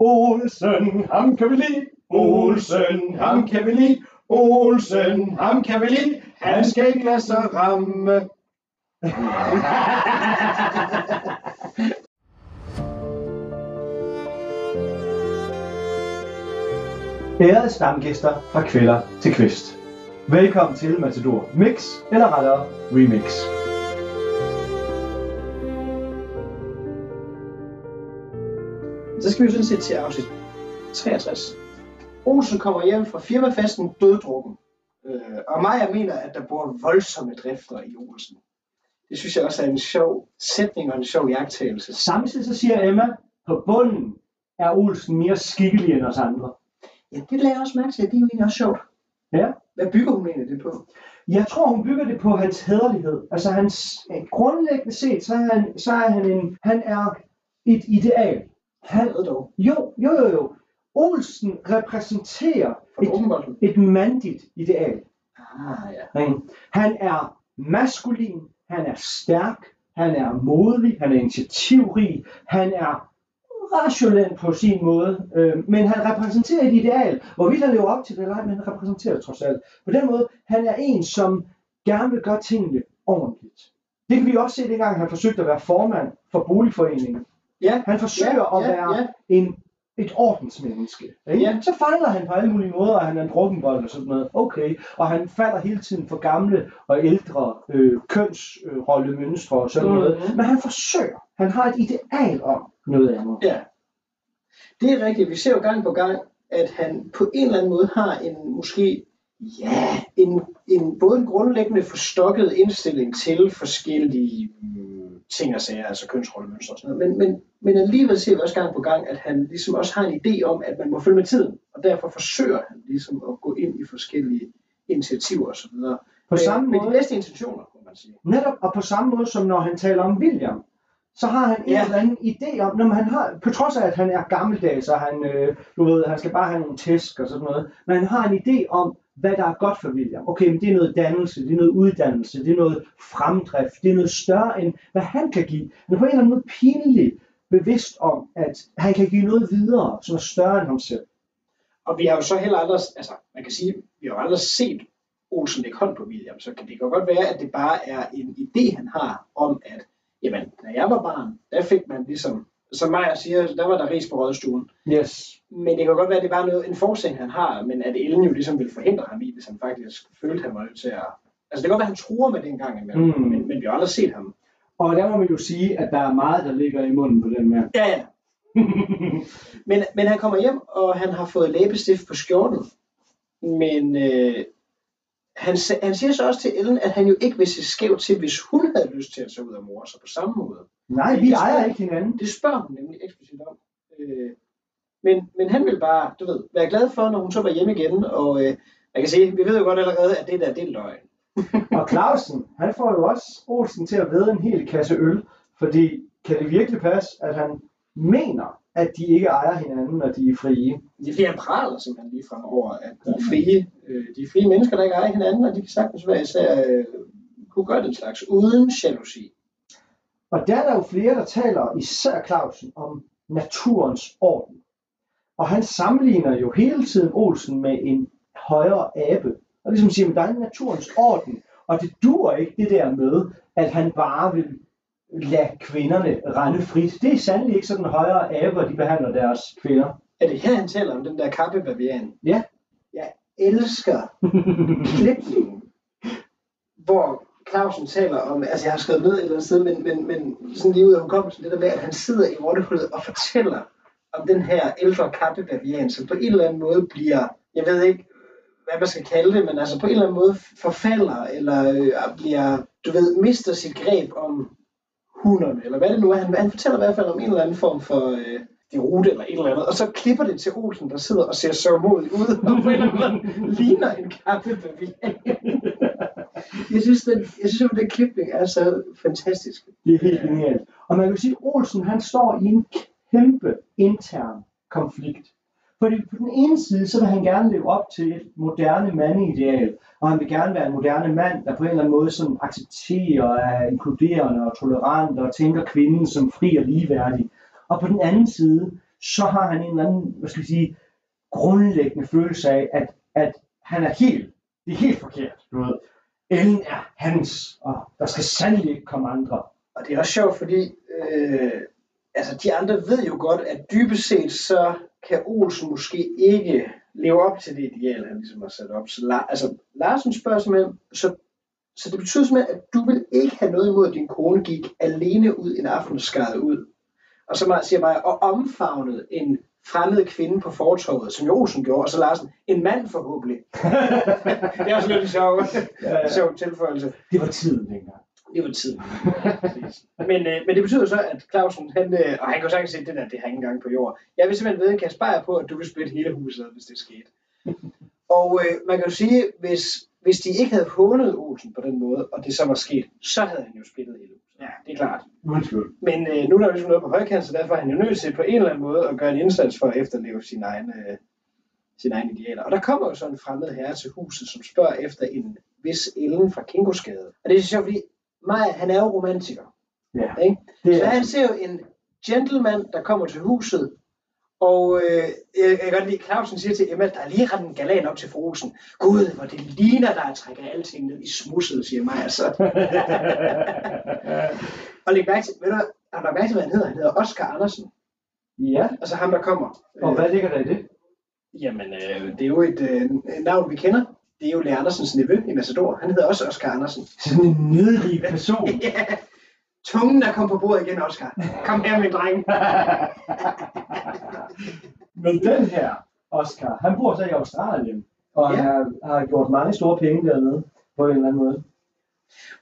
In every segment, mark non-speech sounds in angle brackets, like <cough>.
Olsen, ham kan vi lide. Olsen, ham kan vi lide. Olsen, ham kan vi lide. Han skal ikke lade sig ramme. Ærede stamgæster fra kvælder til kvist. Velkommen til Matador Mix, eller rettere Remix. Så skal vi sådan set til afsnit 63. Olsen kommer hjem fra firmafesten døddrukken. Øh, og Maja mener, at der bor voldsomme drifter i Olsen. Det synes jeg også er en sjov sætning og en sjov jagttagelse. Samtidig så siger Emma, på bunden er Olsen mere skikkelig end os andre. Ja, det lagde jeg også mærke til. Det er jo egentlig også sjovt. Ja. Hvad bygger hun egentlig det på? Jeg tror, hun bygger det på hans hederlighed. Altså hans, grundlæggende set, så er han, så er han, en, han er et ideal. Hvad dog? jo, jo, jo, jo. Olsen repræsenterer For et, et mandigt ideal. Ah, ja. Han er maskulin, han er stærk, han er modig, han er initiativrig, han er rationel på sin måde, øh, men han repræsenterer et ideal. Hvorvidt han lever op til det eller men han repræsenterer det trods alt. På den måde, han er en, som gerne vil gøre tingene ordentligt. Det kan vi også se, dengang han forsøgte at være formand for boligforeningen. Ja, Han forsøger Ja, at være ja. en, et ordensmenneske. Ikke? Ja. Så fejler han på alle mulige måder, og han er en drukkenbold og sådan noget. Okay. Og han falder hele tiden for gamle og ældre øh, kønsrollemønstre og sådan noget. Mhm. Men han forsøger. Han har et ideal om noget andet. ja. Det er rigtigt. Vi ser jo gang på gang, at han på en eller anden måde har en måske ja, en, en både en grundlæggende forstokket indstilling til forskellige ting og sager, altså kønsrollemønstre og sådan noget. Men, men, men alligevel ser vi også gang på gang, at han ligesom også har en idé om, at man må følge med tiden. Og derfor forsøger han ligesom at gå ind i forskellige initiativer osv. På samme med, med måde- de bedste intentioner, må man sige. Netop, og på samme måde som når han taler om William, så har han en Ja. eller anden idé om, når han har, på trods af at han er gammeldags, og han, øh, du ved, han skal bare have nogle tæsk og sådan noget, men han har en idé om, hvad der er godt for William. Okay, men det er noget dannelse, det er noget uddannelse, det er noget fremdrift, det er noget større end, hvad han kan give. Men er på en eller anden måde pinligt bevidst om, at han kan give noget videre, som er større end ham selv. Og vi har jo så heller aldrig, altså man kan sige, vi har jo aldrig set Olsen lægge hånd på William, så kan det kan godt være, at det bare er en idé, han har om, at jamen, da jeg var barn, der fik man ligesom, som Maja siger, der var der ris på rådstuen. Yes. Men det kan godt være, at det bare noget, en forsætning, han har, men at Ellen jo ligesom vil forhindre ham i, hvis han faktisk følte, han var nødt til at... Altså det kan godt være, at han truer med det en gang imellem, Mm. men, men vi har aldrig set ham. Og der må man jo sige, at der er meget, der ligger i munden på den mand. Ja, ja. <laughs> Men, men han kommer hjem, og han har fået læbestift på skjorten. Men øh, han, han siger så også til Ellen, at han jo ikke vil se skævt til, hvis hun havde lyst til at tage ud og mor sig på samme måde. Nej, vi ejer ikke hinanden. Det spørger hun nemlig eksplicit om. Øh, men, men han vil bare, du ved, være glad for, når hun så var hjemme igen. Og øh, jeg kan sige, vi ved jo godt allerede, at det der, det er løgn. <laughs> Og Clausen, han får jo også Olsen til at væde en hel kasse øl, fordi kan det virkelig passe, at han mener, at de ikke ejer hinanden, når de er frie? Det er fordi, han praler simpelthen lige frem over, at de er frie, øh, de er frie mennesker, der ikke ejer hinanden, og de kan sagtens være især øh, kunne gøre den slags uden jalousi. Og der er der jo flere, der taler, især Clausen, om naturens orden. Og han sammenligner jo hele tiden Olsen med en højere abe. Og ligesom siger, at der er en naturens orden, og det dur ikke det der med, at han bare vil lade kvinderne rende frit. Det er sandelig ikke sådan højere aber, de behandler deres kvinder. Er det her, han taler om den der kappebavian? Ja. Jeg elsker <laughs> klipningen, hvor Clausen taler om, altså jeg har skrevet ned et eller andet sted, men, men, men sådan lige ud af hukommelsen, det der med, at han sidder i rottehullet og fortæller om den her ældre kappebavian, som på en eller anden måde bliver, jeg ved ikke, hvad man skal kalde det, men altså på en eller anden måde forfalder, eller øh, bliver, du ved, mister sit greb om hunderne, eller hvad det nu er. Han, han fortæller i hvert fald om en eller anden form for øh, det rute eller et eller andet, og så klipper det til Olsen, der sidder og ser sørgmodig ud, og på en eller anden måde <laughs> ligner en kappebavian jeg synes, den, jeg synes, at den klipning er så fantastisk. Det er helt genialt. Og man kan sige, at Olsen han står i en kæmpe intern konflikt. Fordi på den ene side, så vil han gerne leve op til et moderne mandeideal, og han vil gerne være en moderne mand, der på en eller anden måde sådan accepterer, er inkluderende og tolerant, og tænker kvinden som fri og ligeværdig. Og på den anden side, så har han en eller anden, hvad skal jeg sige, grundlæggende følelse af, at, at han er helt, det er helt forkert. Du ved. Ellen er hans, og der skal sandelig ikke komme andre. Og det er også sjovt, fordi øh, altså de andre ved jo godt, at dybest set så kan Olsen måske ikke leve op til det ideal, han ligesom har sat op. Så La, altså, Larsen spørger simpelthen, så, så det betyder simpelthen, at du vil ikke have noget imod, at din kone gik alene ud en aften og ud. Og så siger siger bare, og omfavnet en fremmed kvinde på fortorvet, som Olsen gjorde, og så Larsen, en mand forhåbentlig. <laughs> det er også lidt sjov, sjov tilføjelse. Det var tiden dengang. Det var tiden. men, øh, men det betyder så, at Clausen, han, øh, og han kan jo sagtens se, at det der, det har ingen gang på jord. Jeg vil simpelthen ved, Kasper Beyer på, at du vil splitte hele huset, hvis det skete. og øh, man kan jo sige, hvis, hvis de ikke havde hånet Olsen på den måde, og det så var sket, så havde han jo splittet hele huset. Ja, det er klart. Undskyld. Men øh, nu er der jo ligesom noget på højkant, så derfor er han jo nødt til på en eller anden måde at gøre en indsats for at efterleve sine egne, øh, sine egne idealer. Og der kommer jo sådan en fremmed herre til huset, som spørger efter en vis Ellen fra Kinkosgade. Og det er sjovt, fordi Maja, han er jo romantiker. Ja, Ikke? det Så han ser jo en gentleman, der kommer til huset, og øh, jeg, jeg kan godt lide, Clausen siger til Emma, der er lige ret en galan op til frosen. Gud, hvor det ligner, der trækker alting ned i smusset, siger Maja så. <laughs> og læg mærke til, ved du, har du mærke til, hvad han hedder? Han hedder Oscar Andersen. ja, Altså ham, der kommer. og hvad ligger der i det? Jamen, øh, det er jo et øh, navn, vi kender. Det er jo Lea Andersens nevø i Massador. Han hedder også Oscar Andersen. Sådan en nedrig person. <laughs> Ja, tungen er kommet på bordet igen, Oscar. Kom her, min dreng. <laughs> Men den her, Oscar, han bor så i Australien, og Ja. ja. har, har gjort mange store penge dernede, på en eller anden måde.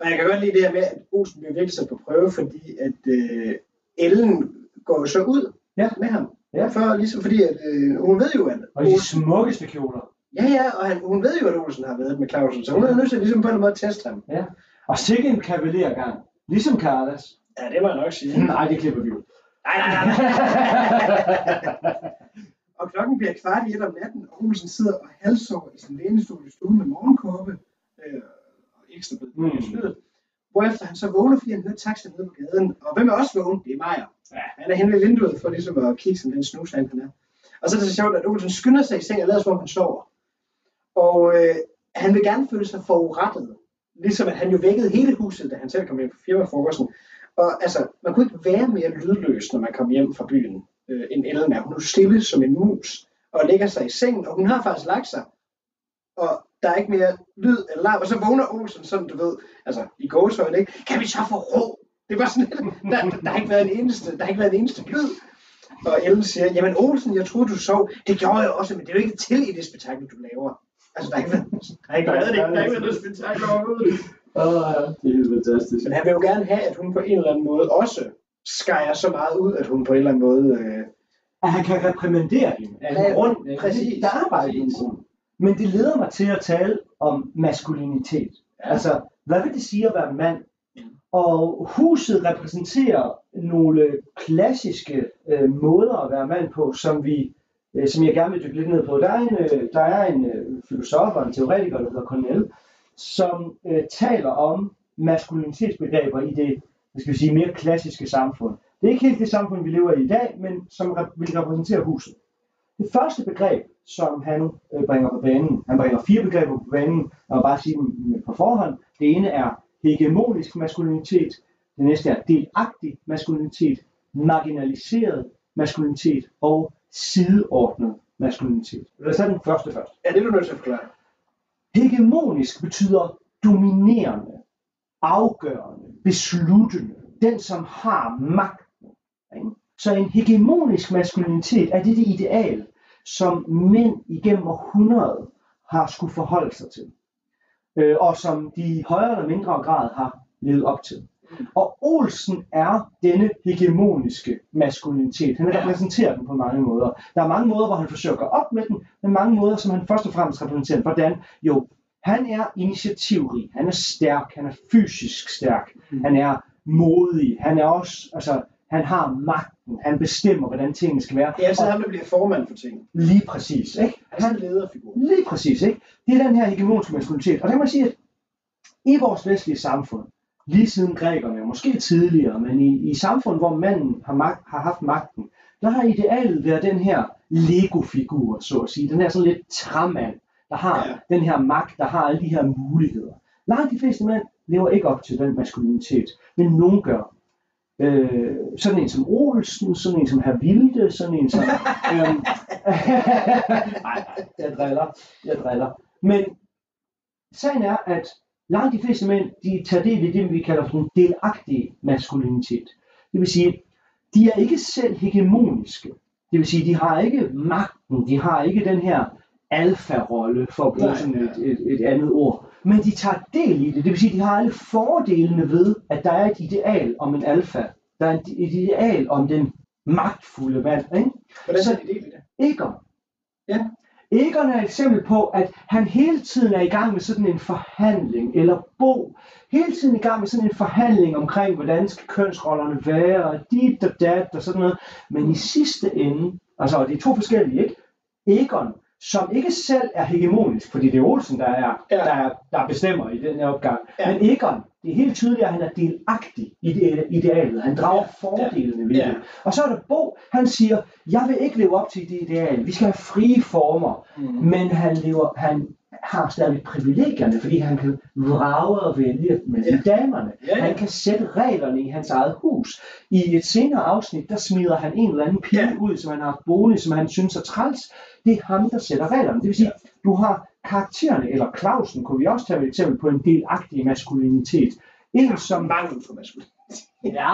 Og jeg kan godt lide det her med, at Olsen bliver virkelig sat på prøve, fordi at øh, Ellen går jo så ud Ja. med ham. Ja. For, ligesom fordi, at øh, hun ved jo, at Og de Olsen, smukkeste kjoler. ja, ja, og han, hun ved jo, at Olsen har været med Clausen, så hun er nødt til ligesom på en måde at teste ham. Ja. Og sikke en kavalergang. Ligesom Carlos. Ja, det må jeg nok sige. Nej, det klipper vi ud. Nej, nej, nej, <laughs> og klokken bliver kvart i et om natten, og Olsen sidder og halvsover i sin lænestol i stuen med morgenkåbe øh, og ekstra blød Mm. skydet. Hvorefter han så vågner, fordi han hører taxa nede på gaden. Og hvem er også vågen? Det er Majer. Ja. Han er henne ved vinduet for ligesom at kigge som den snusland han er. Og så er det så sjovt, at Olsen skynder sig i seng og lader som om han sover. Og øh, han vil gerne føle sig forurettet. Ligesom at han jo vækkede hele huset, da han selv kom hjem fra firmafrokosten. Og altså, man kunne ikke være mere lydløs, når man kom hjem fra byen, øh, end Ellen er. Hun er stille som en mus, og lægger sig i sengen, og hun har faktisk lagt sig. Og der er ikke mere lyd eller larm, og så vågner Olsen sådan, du ved, altså i gåsøjne, ikke? Kan vi så få ro? Det var sådan, der, der, der, har ikke været en eneste, der har ikke været en eneste lyd. Og Ellen siger, jamen Olsen, jeg troede du sov. Det gjorde jeg også, men det er jo ikke til i det spektakel, du laver. Altså, der har ikke været, der har ikke været, det, der har ikke været noget spektakel overhovedet. Åh, det er helt fantastisk. Men han vil jo gerne have, at hun på en eller anden måde også skærer så meget ud, at hun på en eller anden måde... Øh, At han kan reprimandere hende af en grund. ikke? præcis, Der er bare en grund. Men det leder mig til at tale om maskulinitet. Ja. Altså, hvad vil det sige at være mand? Og huset repræsenterer nogle klassiske øh, måder at være mand på, som vi, øh, som jeg gerne vil dykke lidt ned på. Der er en, øh, der er en øh, filosof og en teoretiker, der hedder Cornell, som øh, taler om maskulinitetsbegreber i det, hvad skal vi sige, mere klassiske samfund. Det er ikke helt det samfund, vi lever i i dag, men som rep- vil repræsentere huset. Det første begreb, som han øh, bringer på banen, han bringer fire begreber på banen, og bare sige dem øh, på forhånd. Det ene er hegemonisk maskulinitet, det næste er delagtig maskulinitet, marginaliseret maskulinitet og sideordnet maskulinitet. Lad os tage den første først. ja, det er du nødt til at forklare. Hegemonisk betyder dominerende, afgørende, besluttende, den som har magten. Ikke? Så en hegemonisk maskulinitet er det det ideal, som mænd igennem århundreder har skulle forholde sig til. Øh, og som de i højere eller mindre grad har levet op til. Og Olsen er denne hegemoniske maskulinitet. Han repræsenterer den på mange måder. Der er mange måder, hvor han forsøger at gå op med den, men mange måder, som han først og fremmest repræsenterer. Hvordan? Jo, han er initiativrig, han er stærk, han er fysisk stærk, Mm. han er modig, han er også, altså, han har magten, han bestemmer, hvordan tingene skal være. Det er altid Og ham, der bliver formand for ting. lige præcis, ikke? Han er lederfigur. Lige præcis, ikke? Det er den her hegemoniske maskulinitet. Og det må jeg sige, at i vores vestlige samfund, lige siden grækerne, og måske tidligere, men i, i samfund, hvor manden har, magt, har haft magten, der har idealet været den her Lego-figur, så at sige. Den her sådan lidt træmand, der har Ja. den her magt, der har alle de her muligheder. Langt de fleste mænd lever ikke op til den maskulinitet, men nogen gør. Øh, sådan en som Olsen, sådan en som Herr Vilde, sådan en som... <laughs> øhm, <laughs> nej, jeg driller, jeg driller. Men sagen er, at langt de fleste mænd, de tager del i det, vi kalder for den delagtige maskulinitet. Det vil sige, de er ikke selv hegemoniske. Det vil sige, de har ikke magten, de har ikke den her alfa-rolle, for at bruge sådan et, et, et andet ord. Men de tager del i det. Det vil sige, de har alle fordelene ved, at der er et ideal om en alfa. Der er et ideal om den magtfulde mand. Ikke? Hvordan Så- er de del i det? Egon. Ja. Egon er et eksempel på, at han hele tiden er i gang med sådan en forhandling, eller Bo, hele tiden i gang med sådan en forhandling omkring, hvordan skal kønsrollerne være, og dit og dat og sådan noget. Men i sidste ende, altså og det er to forskellige, ikke? Egon, som ikke selv er hegemonisk, fordi det er Olsen, der er, Ja. der, er, der bestemmer i den her opgang. Ja. Men Egon, det er helt tydeligt, at han er delagtig i det idealet. Han drager Ja. fordelene ved Ja. det. Og så er der Bo, han siger, jeg vil ikke leve op til det ideal. Vi skal have frie former. Mm. Men han, lever, han har stadig privilegierne, fordi han kan vrage og vælge med Ja. ja. damerne. Ja, ja. Han kan sætte reglerne i hans eget hus. I et senere afsnit, der smider han en eller anden pige Ja. ud, som han har haft bolig, som han synes er træls. Det er ham, der sætter reglerne. Det vil sige, du har karaktererne, eller Clausen kunne vi også tage et eksempel på en delagtig maskulinitet. En, som Mangel for maskulin. Ja,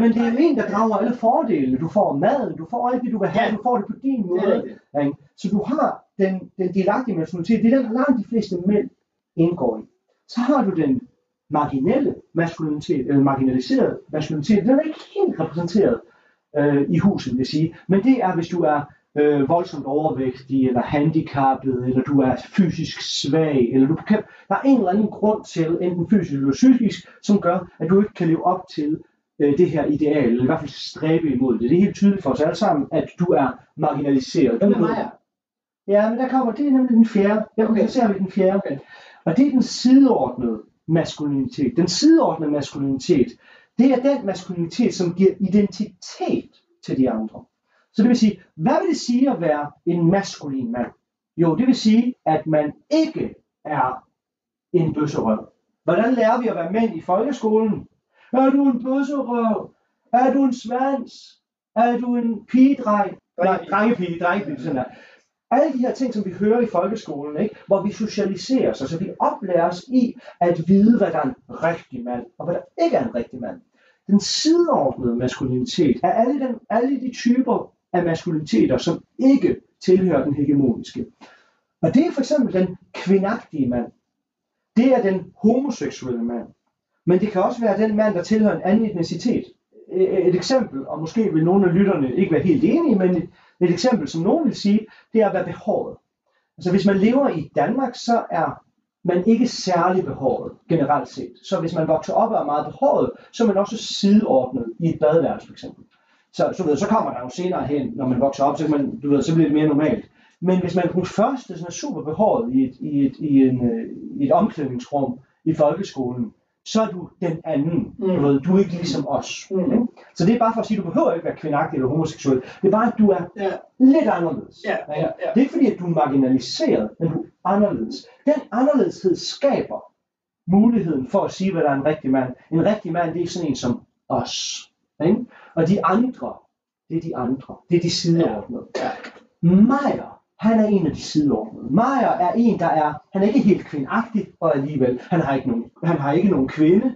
men det er jo en, der drager alle fordelene. Du får maden, du får alt det, du vil have, Ja. du får det på din Det måde. rigtigt. Ikke? Så du har den, den delagtige maskulinitet, det er den, langt de fleste mænd indgår i. Så har du den marginelle maskulinitet, eller marginaliserede maskulinitet, den er ikke helt repræsenteret øh, i huset, vil sige. Men det er, hvis du er øh, voldsomt overvægtig, eller handicappet, eller du er fysisk svag, eller du kan, der er en eller anden grund til, enten fysisk eller psykisk, som gør, at du ikke kan leve op til øh, det her ideal, eller i hvert fald stræbe imod det. Det er helt tydeligt for os alle sammen, at du er marginaliseret. Hvem er? Ja, men der kommer, det er nemlig den fjerde. Jeg Okay. ser vi den fjerde. Okay. Og det er den sideordnede maskulinitet. Den sideordnede maskulinitet, det er den maskulinitet, som giver identitet til de andre. Så det vil sige, hvad vil det sige at være en maskulin mand? Jo, det vil sige, at man ikke er en bøsserøv. Hvordan lærer vi at være mænd i folkeskolen? Er du en bøsserøv? Er du en svans? Er du en pigedreng? Nej, drengepige, drengepige, sådan der. Alle de her ting, som vi hører i folkeskolen, ikke? hvor vi socialiserer os, så vi oplærer os i at vide, hvad der er en rigtig mand, og hvad der ikke er en rigtig mand. Den sideordnede maskulinitet er alle, den, alle de typer af maskuliniteter, som ikke tilhører den hegemoniske. Og det er for eksempel den kvindagtige mand. Det er den homoseksuelle mand. Men det kan også være den mand, der tilhører en anden etnicitet. Et et eksempel, og måske vil nogle af lytterne ikke være helt enige, men et, et eksempel, som nogen vil sige, det er at være behåret. Altså hvis man lever i Danmark, så er man ikke særlig behåret, generelt set. Så hvis man vokser op og er meget behåret, så er man også sideordnet i et badeværelse for eksempel. Så, så, ved, så kommer der jo senere hen, når man vokser op, så, kan man, du ved, så bliver det mere normalt. Men hvis man er først første, som er super behåret i et, i et, i en, øh, i et omklædningsrum i folkeskolen, så er du den anden. Mm. Du, ved, du er ikke ligesom os. Mm. ikke? Så det er bare for at sige, at du behøver ikke være kvindagtig eller homoseksuel. Det er bare, at du er Ja. lidt anderledes. Ja, ja, ja. Det er ikke fordi, at du er marginaliseret, men du er anderledes. Den anderledeshed skaber muligheden for at sige, hvad der er en rigtig mand. En rigtig mand, det er sådan en som os. Ikke? Og de andre, det er de andre. Det er de sideordnede. Ja. Meyer, han er en af de sideordnede. Meyer er en, der er, han er ikke helt kvindagtig, og alligevel, han har ikke nogen, han har ikke nogen kvinde,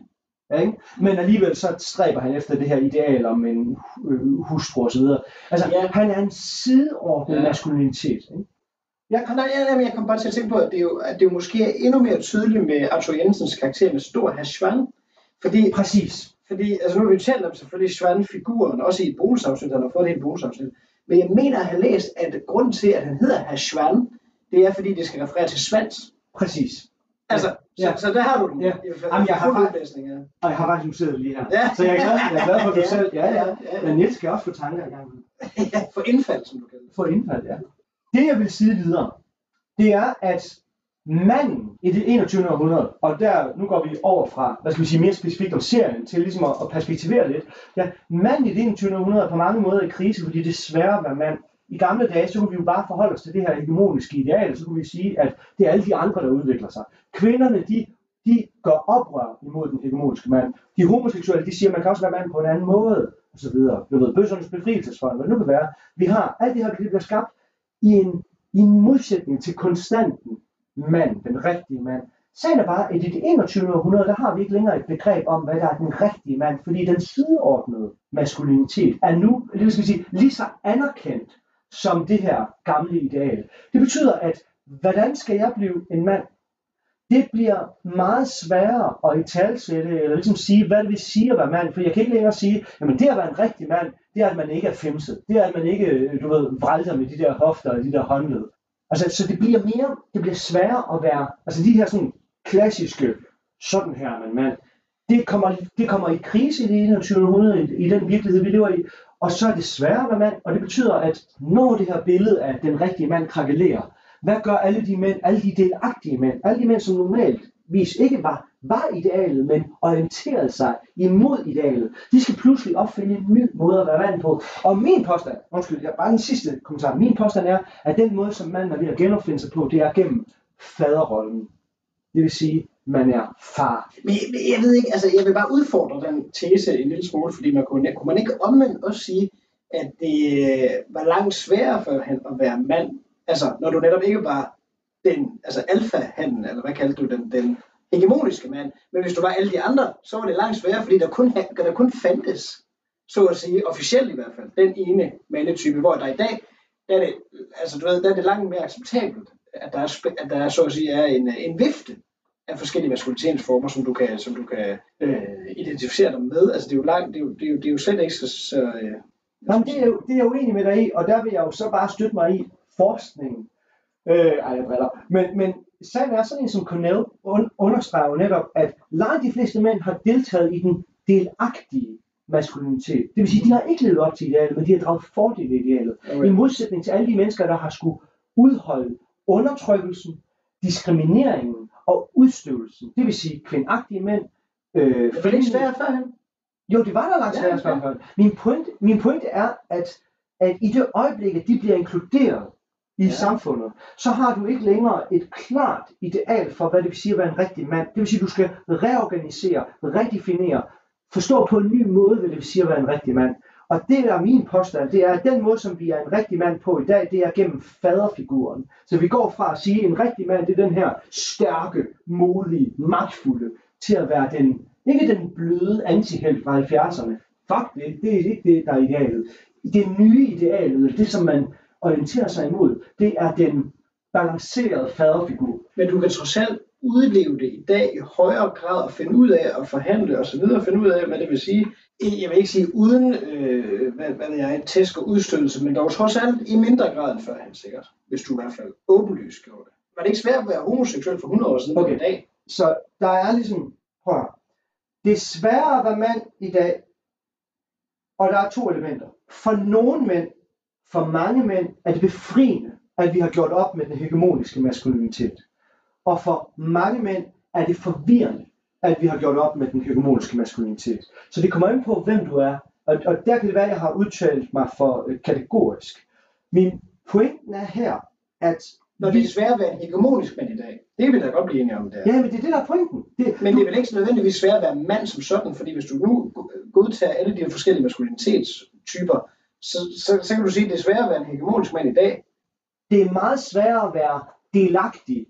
ikke? men alligevel så stræber han efter det her ideal om en øh, hustru osv. Altså, Ja. han er en sideordnet Ja. maskulinitet. Ikke? Jeg, nej, nej, nej, jeg kom bare til at tænke på, at det, jo, at det jo måske er endnu mere tydeligt med Arthur Jensens karakter med stor Schwann. Fordi, Præcis. fordi altså nu har vi jo talt om selvfølgelig Schwann-figuren, også i et bonusafsnit, han har fået det i et bonusafsnit. Men jeg mener at have læst, at grunden til, at han hedder herr Schwann, det er fordi, det skal referere til svans. Præcis. Altså, Ja. så, så der har du den. Ja. Jamen, jeg har faktisk- ja. Og jeg har faktisk noteret lige her. Ja. Så jeg er glad, jeg er glad for, at du <laughs> Ja. selv... Ja, ja. Ja, ja. Men Niels skal også få tanker i gang. <laughs> ja, for indfald, som du kalder det. For indfald, ja. Det jeg vil sige videre, det er, at manden i det 21. århundrede, og der, nu går vi over fra, hvad skal vi sige, mere specifikt om serien, til ligesom at, at perspektivere lidt. Ja, manden i det 21. århundrede er på mange måder i krise, fordi det er svært at være mand. I gamle dage, så kunne vi jo bare forholde os til det her hegemoniske ideal, så kunne vi sige, at det er alle de andre, der udvikler sig. Kvinderne, de, de gør oprør imod den hegemoniske mand. De homoseksuelle, de siger, at man kan også være mand på en anden måde, og så videre. Du ved, bøssernes befrielsesfond, hvad det nu kan være. Vi har alt det her, det bliver skabt i en, i en modsætning til konstanten mand, den rigtige mand. Sagen er bare, at i det 21. århundrede, der har vi ikke længere et begreb om, hvad der er den rigtige mand, fordi den sideordnede maskulinitet er nu, det vil sige, lige så anerkendt som det her gamle ideal. Det betyder, at hvordan skal jeg blive en mand? Det bliver meget sværere at i talsætte, eller ligesom sige, hvad det vil sige at være mand. For jeg kan ikke længere sige, jamen det at være en rigtig mand, det er, at man ikke er femset. Det er, at man ikke, øh, du ved, vrælter med de der hofter og de der håndled. Altså, så det bliver mere, det bliver sværere at være, altså de her sådan klassiske, sådan her man mand, det kommer, det kommer i krise i det 21. århundrede, i, i den virkelighed, vi lever i, og så er det sværere at være mand, og det betyder, at når det her billede af den rigtige mand krakelerer, hvad gør alle de mænd, alle de delagtige mænd, alle de mænd, som normalt vis ikke var, var idealet, men orienterede sig imod idealet. De skal pludselig opfinde en ny måde at være mand på. Og min påstand, undskyld, jeg, bare den sidste kommentar, min påstand er, at den måde, som manden er ved at genopfinde sig på, det er gennem faderrollen. Det vil sige, man er far. Men jeg, jeg ved ikke, altså jeg vil bare udfordre den tese en lille smule, fordi man kunne, kunne man ikke omvendt også sige, at det øh, var langt sværere for han at være mand, altså når du netop ikke var den, altså alfa-handen, eller hvad kaldte du den, den hegemoniske mand. Men hvis du var alle de andre, så var det langt sværere, fordi der kun, der kun fandtes, så at sige, officielt i hvert fald, den ene mandetype, hvor der i dag, der er det, altså du ved, der er det langt mere acceptabelt, at der er, at der er så at sige er en, en vifte af forskellige maskulinitetsformer, som du kan, som du kan øh, identificere dig med. Altså det er jo langt, det er jo, det er jo, det er jo slet ikke så... så øh, Jamen, det er, jo, det er jeg uenig med dig i, og der vil jeg jo så bare støtte mig i forskningen. Øh, ej, jeg driller. Men, men sagen er sådan en som Cornell understreger jo netop, at langt de fleste mænd har deltaget i den delagtige maskulinitet. Det vil sige, de har ikke levet op til idealet, men de har draget fordel i idealet. Okay. I modsætning til alle de mennesker, der har skulle udholde undertrykkelsen, diskrimineringen og udstøvelsen. Det vil sige kvindagtige mænd. Øh, det var ikke svært førhen. Jo, det var der langt sværere ja, ja. Min, point, min pointe er, at, at i det øjeblik, at de bliver inkluderet i ja. samfundet, så har du ikke længere et klart ideal for, hvad det vil sige at være en rigtig mand. Det vil sige, at du skal reorganisere, redefinere, forstå på en ny måde, hvad det vil sige at være en rigtig mand. Og det er min påstand, det er, at den måde, som vi er en rigtig mand på i dag, det er gennem faderfiguren. Så vi går fra at sige, at en rigtig mand, det er den her stærke, modige, magtfulde, til at være den, ikke den bløde antihelt fra 70'erne. Fuck det, det er ikke det, der er idealet. Det nye idealet, det som man orienterer sig imod, det er den balancerede faderfigur. Men du kan trods alt udleve det i dag i højere grad og finde ud af at forhandle osv. og finde ud af, hvad det vil sige. Jeg vil ikke sige uden, øh, hvad, hvad jeg, tæsk og udstødelse, men dog trods alt i mindre grad end førhen sikkert, hvis du i hvert fald åbenlyst gjorde det. Var det ikke svært at være homoseksuel for 100 år siden okay. i dag? Så der er ligesom, prøv det er sværere at være mand i dag, og der er to elementer. For nogle mænd for mange mænd er det befriende, at vi har gjort op med den hegemoniske maskulinitet. Og for mange mænd er det forvirrende, at vi har gjort op med den hegemoniske maskulinitet. Så det kommer ind på, hvem du er. Og, og der kan det være, at jeg har udtalt mig for øh, kategorisk. Min pointen er her, at når det er svært at være en hegemonisk mand i dag. Det vil jeg godt blive enige om der. Ja, men det er det, der er pointen. Det, men du... det er vel ikke nødvendigvis svært at være mand som sådan, fordi hvis du nu godtager alle de forskellige maskulinitetstyper, så, så, så kan du sige, at det er sværere at være en hegemonisk mand i dag. Det er meget sværere at være delagtig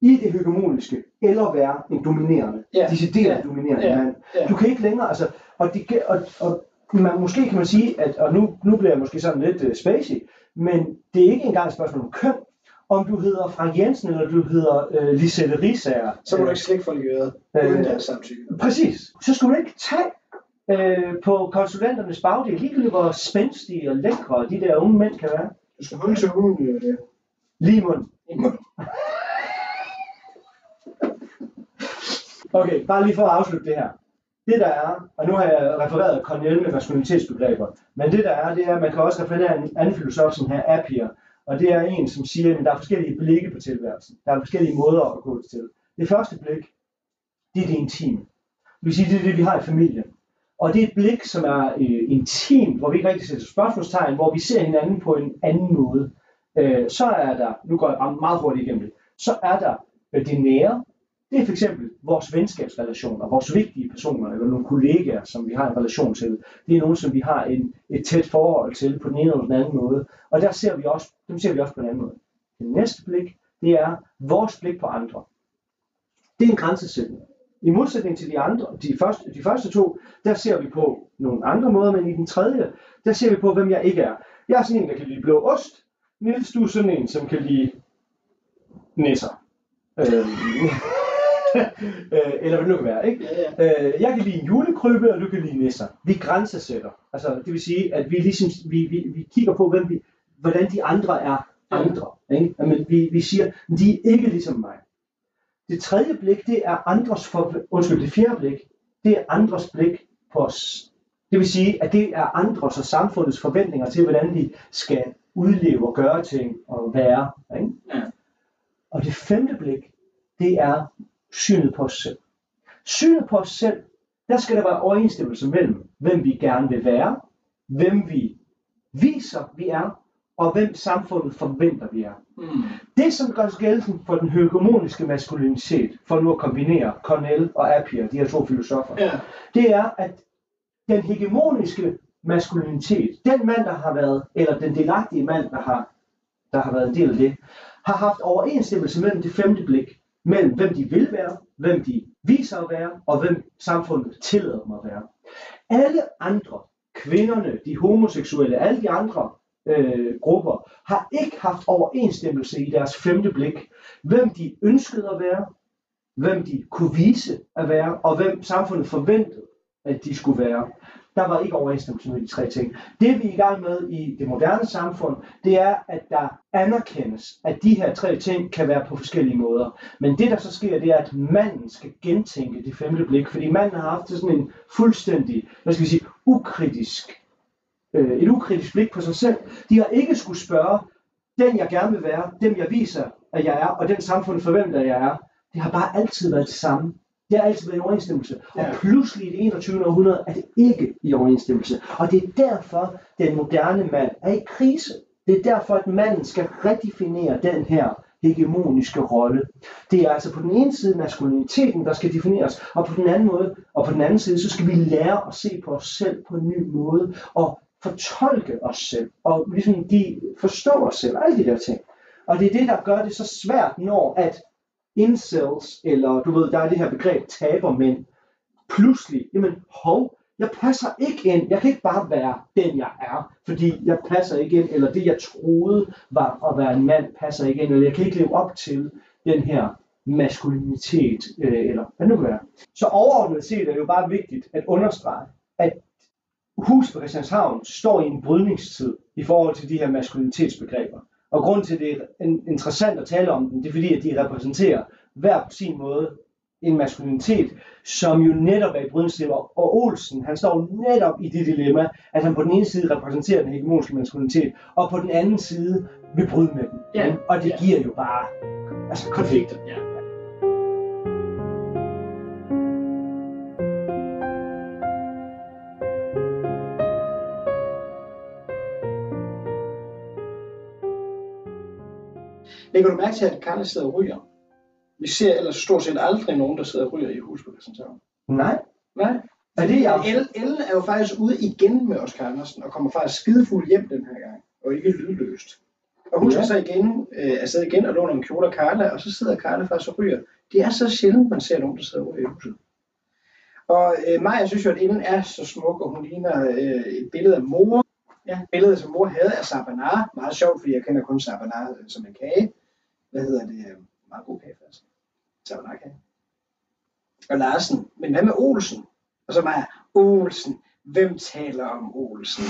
i det hegemoniske, eller være en dominerende, ja. decideret ja. dominerende ja. mand. Ja. Du kan ikke længere, altså, og, de, og, og man, måske kan man sige, at, og nu, nu bliver jeg måske sådan lidt uh, spacey, men det er ikke engang et spørgsmål om køn, om du hedder Frank Jensen, eller du hedder uh, Lisette Risager. Så må du ikke slikke folk i øret, uden deres samtykke. Præcis. Så skal du ikke tage øh, på konsulenternes bagdel, ligegyldigt hvor spændstige og lækre de der unge mænd kan være. Du skal holde til hunden, øh, det. Lige mund. okay, bare lige for at afslutte det her. Det der er, og nu har jeg refereret Cornell med maskulinitetsbegreber, men det der er, det er, at man kan også referere en anden filosof som her Appier, Og det er en, som siger, at der er forskellige blikke på tilværelsen. Der er forskellige måder at gå til. Det første blik, det er det intime. Det vil sige, det er det, vi har i familien. Og det er et blik, som er øh, intimt, hvor vi ikke rigtig sætter spørgsmålstegn, hvor vi ser hinanden på en anden måde. Øh, så er der, nu går jeg meget hurtigt igennem det, så er der øh, det nære. Det er for eksempel vores venskabsrelationer, vores vigtige personer, eller nogle kollegaer, som vi har en relation til. Det er nogen, som vi har en, et tæt forhold til på den ene eller den anden måde. Og der ser vi også, dem ser vi også på en anden måde. Det næste blik, det er vores blik på andre. Det er en grænsesætning. I modsætning til de andre, de første, de første to, der ser vi på nogle andre måder, men i den tredje, der ser vi på, hvem jeg ikke er. Jeg er sådan en, der kan lide blå ost. Niels, du er sådan en, som kan lide nisser. <laughs> Øh, eller hvad det nu kan være, ikke? Ja, ja. Øh, jeg kan lide en julekrybbe, og du kan lide nisser. Vi grænsesætter. Altså, det vil sige, at vi ligesom, vi, vi, vi kigger på, hvem vi, hvordan de andre er andre. Ikke? Jamen, vi, vi siger, de er ikke ligesom mig. Det tredje blik, det er andres for, undskyld, det fjerde blik, det er andres blik på os. Det vil sige, at det er andres og samfundets forventninger til, hvordan vi skal udleve og gøre ting og være. Ikke? Ja. Og det femte blik, det er synet på os selv. Synet på os selv, der skal der være overensstemmelse mellem, hvem vi gerne vil være, hvem vi viser, vi er, og hvem samfundet forventer, vi er. Mm. Det, som gør sig gældende for den hegemoniske maskulinitet, for nu at kombinere Cornell og Appiah, de her to filosofer, Ja. det er, at den hegemoniske maskulinitet, den mand, der har været, eller den delagtige mand, der har, der har været en del af det, har haft overensstemmelse mellem det femte blik, mellem hvem de vil være, hvem de viser at være, og hvem samfundet tillader dem at være. Alle andre, kvinderne, de homoseksuelle, alle de andre øh, grupper, har ikke haft overensstemmelse i deres femte blik, hvem de ønskede at være, hvem de kunne vise at være, og hvem samfundet forventede, at de skulle være. Der var ikke overensstemmelse med de tre ting. Det vi er i gang med i det moderne samfund, det er, at der anerkendes, at de her tre ting kan være på forskellige måder. Men det der så sker, det er, at manden skal gentænke det femte blik, fordi manden har haft sådan en fuldstændig, hvad skal vi sige, ukritisk, øh, et ukritisk blik på sig selv. De har ikke skulle spørge, den jeg gerne vil være, dem jeg viser, at jeg er, og den samfund forventer, at jeg er, det har bare altid været det samme. Det har altid været i overensstemmelse. Og Ja. pludselig i det 21. århundrede er det ikke i overensstemmelse. Og det er derfor, den moderne mand er i krise. Det er derfor, at manden skal redefinere den her hegemoniske rolle. Det er altså på den ene side maskuliniteten, der skal defineres, og på den anden måde, og på den anden side, så skal vi lære at se på os selv på en ny måde, og fortolke os selv, og ligesom de forstå os selv, alle de der ting. Og det er det, der gør det så svært, når at incels, eller du ved, der er det her begreb tabermænd, pludselig, jamen hov, jeg passer ikke ind, jeg kan ikke bare være den jeg er, fordi jeg passer ikke ind, eller det jeg troede var at være en mand, passer ikke ind, eller jeg kan ikke leve op til den her maskulinitet, øh, eller hvad nu kan være. Så overordnet set er det jo bare vigtigt at understrege, at huset på Christianshavn står i en brydningstid i forhold til de her maskulinitetsbegreber. Og grund til, at det er in- interessant at tale om dem, det er fordi, at de repræsenterer hver på sin måde en maskulinitet, som jo netop er i brydningstid. Og Olsen, han står netop i det dilemma, at han på den ene side repræsenterer den hegemoniske maskulinitet, og på den anden side vil bryde med den. Ja. Og det Ja. giver jo bare altså, konflikter. Ja. Lægger du mærke til, at Karla sidder og ryger? Vi ser ellers stort set aldrig nogen, der sidder og ryger i hus på Christianshavn. Nej, Nej. er det jeg? El, Ellen er jo faktisk ude igen med Oscar Andersen, og kommer faktisk skidefuld hjem den her gang, og ikke lydløst. Og hun Ja. så igen, øh, afsted igen og låne en kjole af Carla, og så sidder Carla faktisk og ryger. Det er så sjældent, man ser nogen, der sidder ryger i huset. Og øh, Maja synes jo, at Ellen er så smuk, og hun ligner øh, et billede af mor. Ja, billedet, som mor havde af Sabanar. Meget sjovt, fordi jeg kender kun Sabanar øh, som en kage. Hvad hedder det? Meget god kage, faktisk. Sabanar-kage. Og Larsen. Men hvad med Olsen? Og så Maja, Olsen. Hvem taler om Olsen?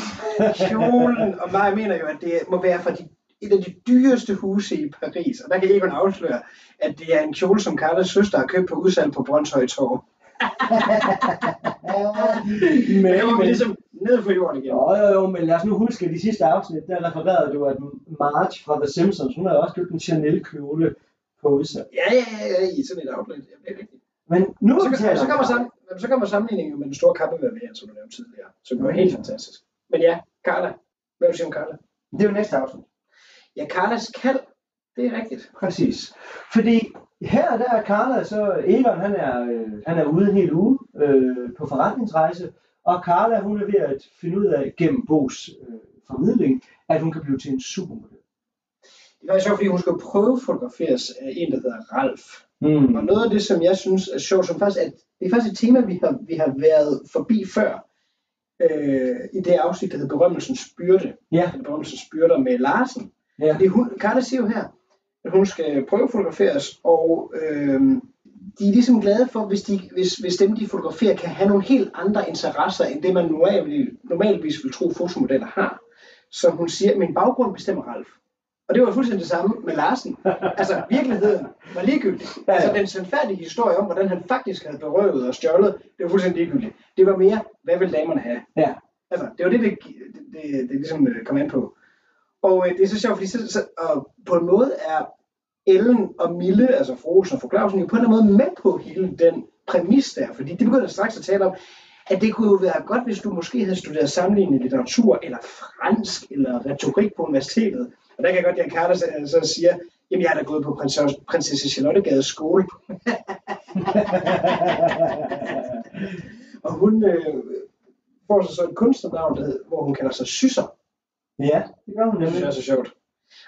Kjolen. Og Maja mener jo, at det må være fra de, et af de dyreste huse i Paris. Og der kan Egon afsløre, at det er en kjole, som Carlas søster har købt på udsalg på Brøndshøj Torv. <laughs> Men, var men, ligesom, Ned på jorden igen. Jo, jo, jo, men lad os nu huske, at de sidste afsnit, der refererede du, at Marge fra The Simpsons, hun havde også købt en Chanel-kjole på udsalg. Ja, ja, ja, ja, i sådan et outlet. Ja, det er rigtigt. Men nu så, taler så, kommer sammen, så kommer sammenligningen med den store kappeværmere, som du nævnte tidligere. Som var helt fantastisk. Men ja, Carla. Hvad vil du sige om Carla? Det er jo næste afsnit. Ja, Carlas kald. Det er rigtigt. Præcis. Fordi her der er Carla, så Egon han er, øh, han er ude en hel uge øh, på forretningsrejse, og Carla hun er ved at finde ud af gennem Bo's øh, formidling, at hun kan blive til en supermodel. Det var sjovt, fordi hun skulle prøve fotograferes af en, der hedder Ralf. Mm. Og noget af det, som jeg synes er sjovt, som faktisk, at det er faktisk et tema, vi har, vi har været forbi før, øh, i det afsnit, der hedder Berømmelsens Byrde, Ja, eller Berømmelsens Byrder med Larsen. ja. Fordi hun, Carla siger jo her, at hun skal prøve fotograferes, og øh, de er ligesom glade for, hvis, de, hvis, hvis dem, de fotograferer, kan have nogle helt andre interesser, end det man normalt, normalvis vil tro, fotomodeller har. Så hun siger, min baggrund bestemmer Ralf. Og det var fuldstændig det samme med Larsen. Altså, virkeligheden var ligegyldig. Altså, den sandfærdige historie om, hvordan han faktisk havde berøvet og stjålet, det var fuldstændig ligegyldigt. Det var mere, hvad vil damerne have? Ja. Altså, det var det, det, det, det, det ligesom øh, kom an på. Og øh, det er så sjovt, fordi så, så, og på en måde er Ellen og Mille, altså fru Olsen og fru Clausen, jo på en eller anden måde med på hele den præmis der, fordi de begynder straks at tale om, at det kunne jo være godt, hvis du måske havde studeret sammenlignende litteratur, eller fransk, eller retorik på universitetet. Og der kan jeg godt, at Carter så, så siger, jamen jeg har da gået på prinsesse, prinsesse Charlottegades skole. <laughs> og hun øh, får så, så et kunstnernavn, der, hvor hun kalder sig Sysser. ja, det gør hun Det nemlig. er så sjovt.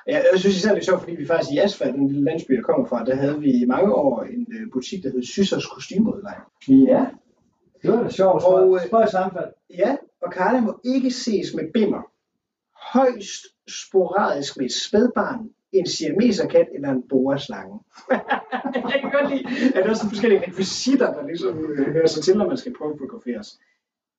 Jeg, jeg synes især det er sjovt, fordi vi faktisk i Asfalt, den lille landsby, jeg kommer fra, der havde vi i mange år en øh, butik, der hed Syssers Kostymeudlejning. Ja, det var da sjovt. Og, øh, Spørg sammenfald. Ja, og Karla må ikke ses med bimmer. Højst sporadisk med et spædbarn, en siameserkat eller en boaslange. <laughs> jeg kan godt lide, at der er sådan forskellige rekvisitter, der ligesom øh, hører sig til, når man skal prøve at fotograferes.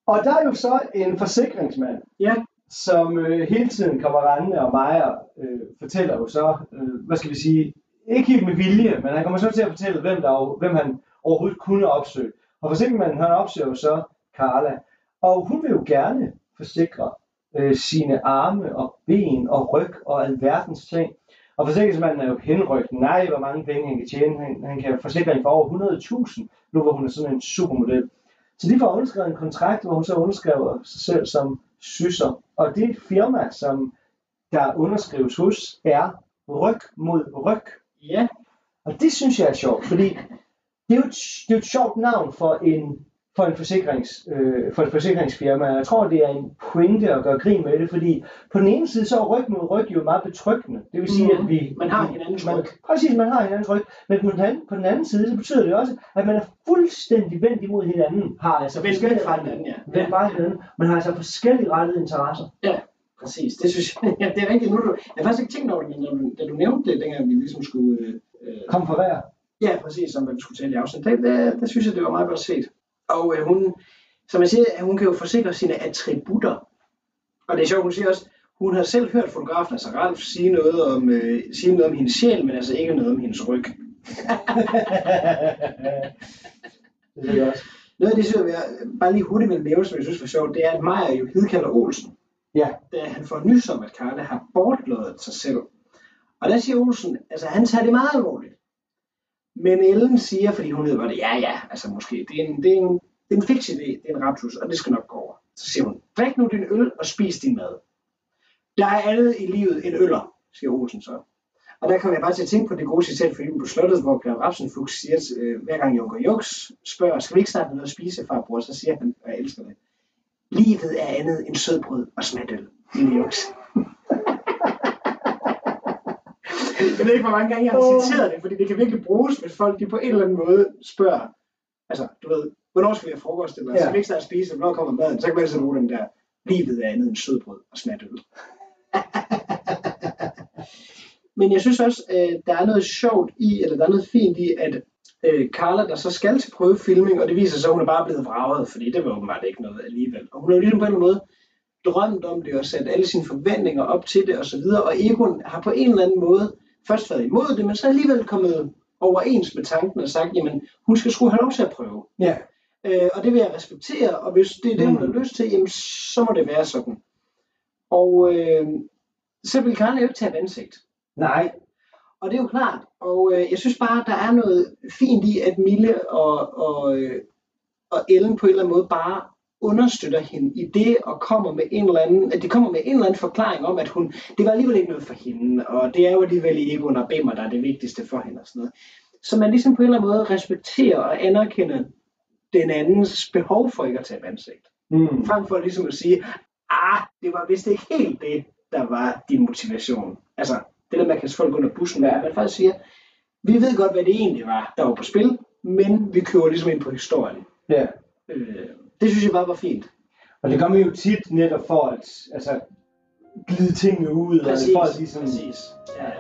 Og der er jo så en forsikringsmand, Ja, som øh, hele tiden kommer rendende og Maja øh, fortæller jo så, øh, hvad skal vi sige, ikke helt med vilje, men han kommer så til at fortælle, hvem, der, hvem han overhovedet kunne opsøge. Og forsikringsmanden, han opsøger jo så Carla, og hun vil jo gerne forsikre øh, sine arme og ben og ryg og alverdens ting. Og forsikringsmanden er jo henrygt. Nej, hvor mange penge han kan tjene. Han, han kan forsikre hende for over 100.000, nu hvor hun er sådan en supermodel. Så de får underskrevet en kontrakt, hvor hun så underskriver sig selv som sysser. Og det firma, som der underskrives hos, er ryg mod ryg. ja, Og det synes jeg er sjovt, fordi det er jo et, det er et sjovt navn for en, for, en forsikrings, øh, for et forsikringsfirma. Jeg tror, det er en pointe at gøre grin med det, fordi på den ene side, så er ryg mod ryg jo meget betryggende. Det vil sige, Mhm. at vi... Man har hinandens man, ryg. Præcis, man har hinandens ryg. Men på den, anden, på den anden side, så betyder det også, at man er fuldstændig vendt imod hinanden. Har altså Vendt forskellige- fra hinanden, ja. Vendt fra hinanden. Man har altså forskellige rettede interesser. ja, præcis. Det synes jeg, <laughs> ja, det er rigtigt. Nu, du, jeg har faktisk ikke tænkt over det, men da du, da du nævnte det, dengang vi ligesom skulle... Øh, øh, Kom for hver. Ja, præcis, som vi skulle tale i afsnit. Det, det, det synes jeg, det var meget godt set. Og øh, hun, som jeg siger, at hun kan jo forsikre sine attributter. Og det er sjovt, hun siger også, hun har selv hørt fotografen, altså Ralf, sige noget om, øh, sige noget om hendes sjæl, men altså ikke noget om hendes ryg. <laughs> det er det også. Noget af det, synes jeg bare lige hurtigt vil nævne, som jeg synes var sjovt, det er, at Maja jo hidkalder Olsen, Ja, da han får nys om, at Karla har bortlået sig selv. Og der siger Olsen, altså han tager det meget alvorligt. Men Ellen siger, fordi hun ved godt, ja ja, altså måske, det er en, det er en, det er en fix idé, det er en raptus, og det skal nok gå over. Så siger hun, drik nu din øl og spis din mad. Der er andet i livet end øller, siger Olsen så. Og der kommer jeg bare til at tænke på det gode citat fra Jylden på Slottet, hvor Claus Rapsenfuchs siger, øh, hver gang Junker Jux spørger, skal vi ikke snart have noget at spise, farbror? Så siger han, og jeg elsker det, livet er andet end sødbrød og smatøl, lille Jux jeg ved ikke, hvor mange gange jeg har citeret det, fordi det kan virkelig bruges, hvis folk de på en eller anden måde spørger, altså, du ved, hvornår skal vi have frokost, eller Ja. skal vi ikke snart spise, hvornår kommer maden, så kan man altid bruge den der, livet er andet end sødbrød og smatøl. <laughs> Men jeg synes også, øh, der er noget sjovt i, eller der er noget fint i, at øh, Carla, der så skal til prøvefilming, og det viser sig, at hun er bare blevet vraget, fordi det var åbenbart ikke noget alligevel. Og hun har jo ligesom på en eller anden måde drømt om det og sat alle sine forventninger op til det osv., og Egon har på en eller anden måde først været imod det, men så alligevel kommet overens med tanken og sagt, jamen hun skal sgu have lov til at prøve. ja. Øh, og det vil jeg respektere, og hvis det er det, hun har lyst til, jamen, så må det være sådan. Og øh, så vil Karen jo ikke tage et ansigt. Nej, Og det er jo klart. Og øh, jeg synes bare, der er noget fint i, at Mille og, og, øh, og Ellen på en eller anden måde bare understøtter hende i det, og kommer med en eller anden, at de kommer med en eller anden forklaring om, at hun, det var alligevel ikke noget for hende, og det er jo alligevel Egon og Bimmer, der er det vigtigste for hende og sådan noget. Så man ligesom på en eller anden måde respekterer og anerkender den andens behov for ikke at tage ansigt. mm. Frem for ligesom at sige, ah, det var vist ikke helt det, der var din motivation. Altså, det der med at kaste folk under bussen, er, at man faktisk siger, vi ved godt, hvad det egentlig var, der var på spil, men vi kører ligesom ind på historien. ja. Øh, det synes jeg bare var fint. Og det gør man jo tit netop for at altså, glide tingene ud, Præcis, og for at ligesom, præcis. Ja.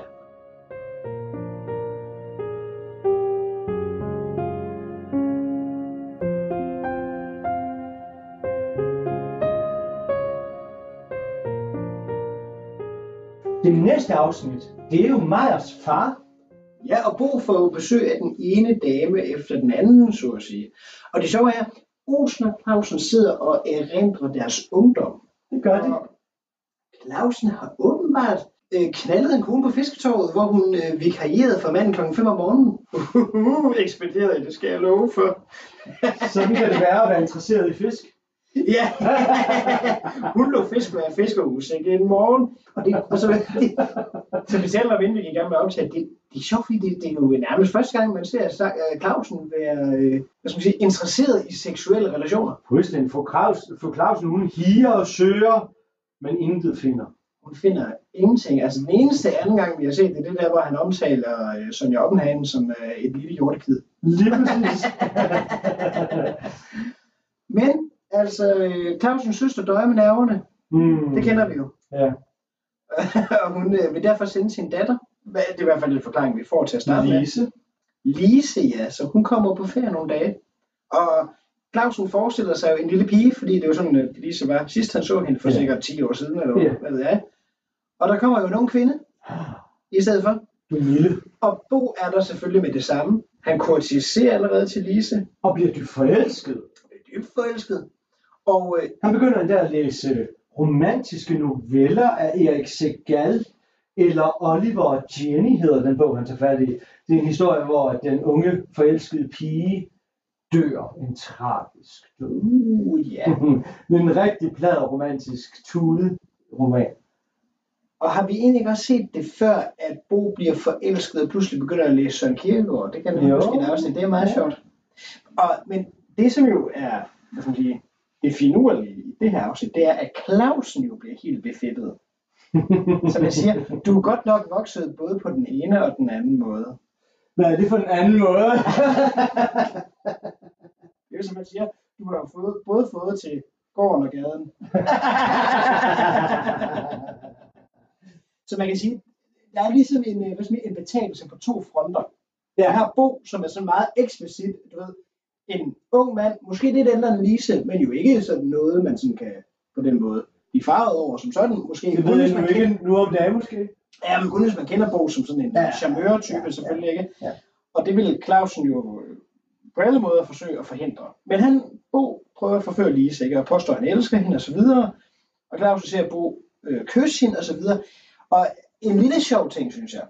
Det næste afsnit, det er jo Meyers far. ja, og Bo får jo besøg af den ene dame efter den anden, så at sige. Og det sjove er, at Olsen og Clausen sidder og erindrer deres ungdom. Det gør det. Og Clausen har åbenbart øh, knaldet en kone på fisketorvet, hvor hun øh, vikarierede for manden klokken 5 om morgenen. Uh, ekspederet, det skal jeg love for. Sådan kan det være at være interesseret i fisk. Ja, <laughs> hun lå fisk med fiskerhus en morgen. Og, det, og så, det, så vi taler om, inden vi gik gang med optaget, det, det er sjovt, fordi det, det er jo nærmest første gang, man ser uh, Clausen være øh, hvad skal man sige, interesseret i seksuelle relationer. Fuldstændig. Fru Claus- fru Clausen, hun higer og søger, men intet finder. Hun finder ingenting. Altså den eneste anden gang, vi har set det, det er der, hvor han omtaler øh, Sonja Oppenhagen som øh, et lille hjortekid. Lige præcis. <laughs> Men altså, øh, Clausens søster døjer med nerverne. mm. Det kender vi jo. Ja. <laughs> og hun øh, vil derfor sende sin datter. Det er i hvert fald en forklaring, vi får til at starte med. Lise. Lise, ja. Så hun kommer på ferie nogle dage. Og Clausen forestiller sig jo en lille pige, fordi det er jo sådan, at Lise var sidst han så hende for Ja. sikkert 10 år siden, eller Ja. hvad ved jeg. Og der kommer jo en ung kvinde i stedet for. Du er. Og Bo er der selvfølgelig med det samme. Han kurtiserer allerede til Lise. Og bliver du forelsket? Er dybt forelsket. Og øh, Han begynder endda at læse romantiske noveller af Erik Segal, eller Oliver og Jenny hedder den bog, han tager fat i. Det er en historie, hvor den unge forelskede pige dør en tragisk død. uh, ja. <laughs> Det er en rigtig plad romantisk tude roman. Og har vi egentlig ikke også set det før, at Bo bliver forelsket og pludselig begynder at læse Søren Kierkegaard? Det kan man Jo. måske nærmest Det er meget Ja. sjovt. Og, men det, som jo er hvad skal man sige, det finurlige i det her afsnit, det er, at Clausen jo bliver helt befittet. <laughs> Som jeg siger, du er godt nok vokset både på den ene og den anden måde. Hvad er det for en anden måde? <laughs> Det er jo som man siger, du har jo fået, både fået til gården og gaden. <laughs> Så man kan sige, der er ligesom en, øh, hvad skal man sige, en betalelse på to fronter. Ja. Jeg har Bo, som er sådan meget eksplicit, du ved, en ung mand, måske lidt ældre end Lise, men jo ikke sådan noget, man sådan kan på den måde blive farvet over som sådan. Måske Det ved jeg kender, ikke nu om dagen måske. ja, men kun hvis man kender Bo som sådan en Ja, charmeur-type, ja, selvfølgelig ikke. ja. Og det vil Clausen jo øh, på alle måder forsøge at forhindre. Men han, Bo, prøver at forføre Lise, ikke? og påstår, at han elsker hende, og så videre. Og Clausen ser Bo øh, kysse hende, og så videre. Og en lille sjov ting, synes jeg,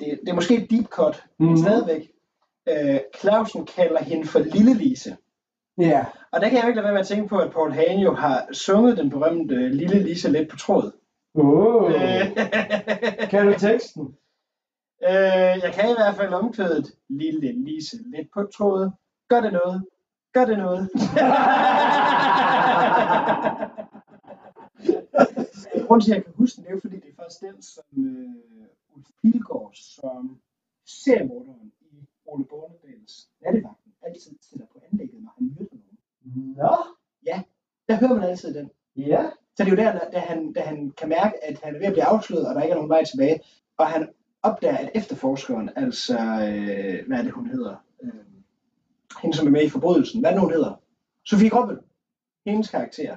det, det er måske et deep cut, men Mhm. stadigvæk. Øh, Clausen kalder hende for Lille Lise. Ja. Og der kan jeg jo ikke lade være med at tænke på, at Paul Hane jo har sunget den berømte øh, Lille Lise lidt på tråd. Oh. Øh, <laughs> Kan du teksten? øh, jeg kan i hvert fald omkvædet Lille Lise lidt på tråd. Gør det noget? Gør det noget? <laughs> Grunden til, at jeg kan huske den, det er jo fordi, det er først den, som øh, Ulf Pilgaard, som seriemorderen i Ole Bornedals Nattevagten, altid sætter på anlægget, når han møder nogen. Nå. Der hører man altid den. Ja. Så det er jo der, da han, da han kan mærke, at han er ved at blive afsløret, og der ikke er nogen vej tilbage, og han opdager, at efterforskeren, altså, øh, hvad er det, hun hedder? Øh, hende, som er med i forbrydelsen, hvad er det, hun hedder? Sofie Grobbel, hendes karakter,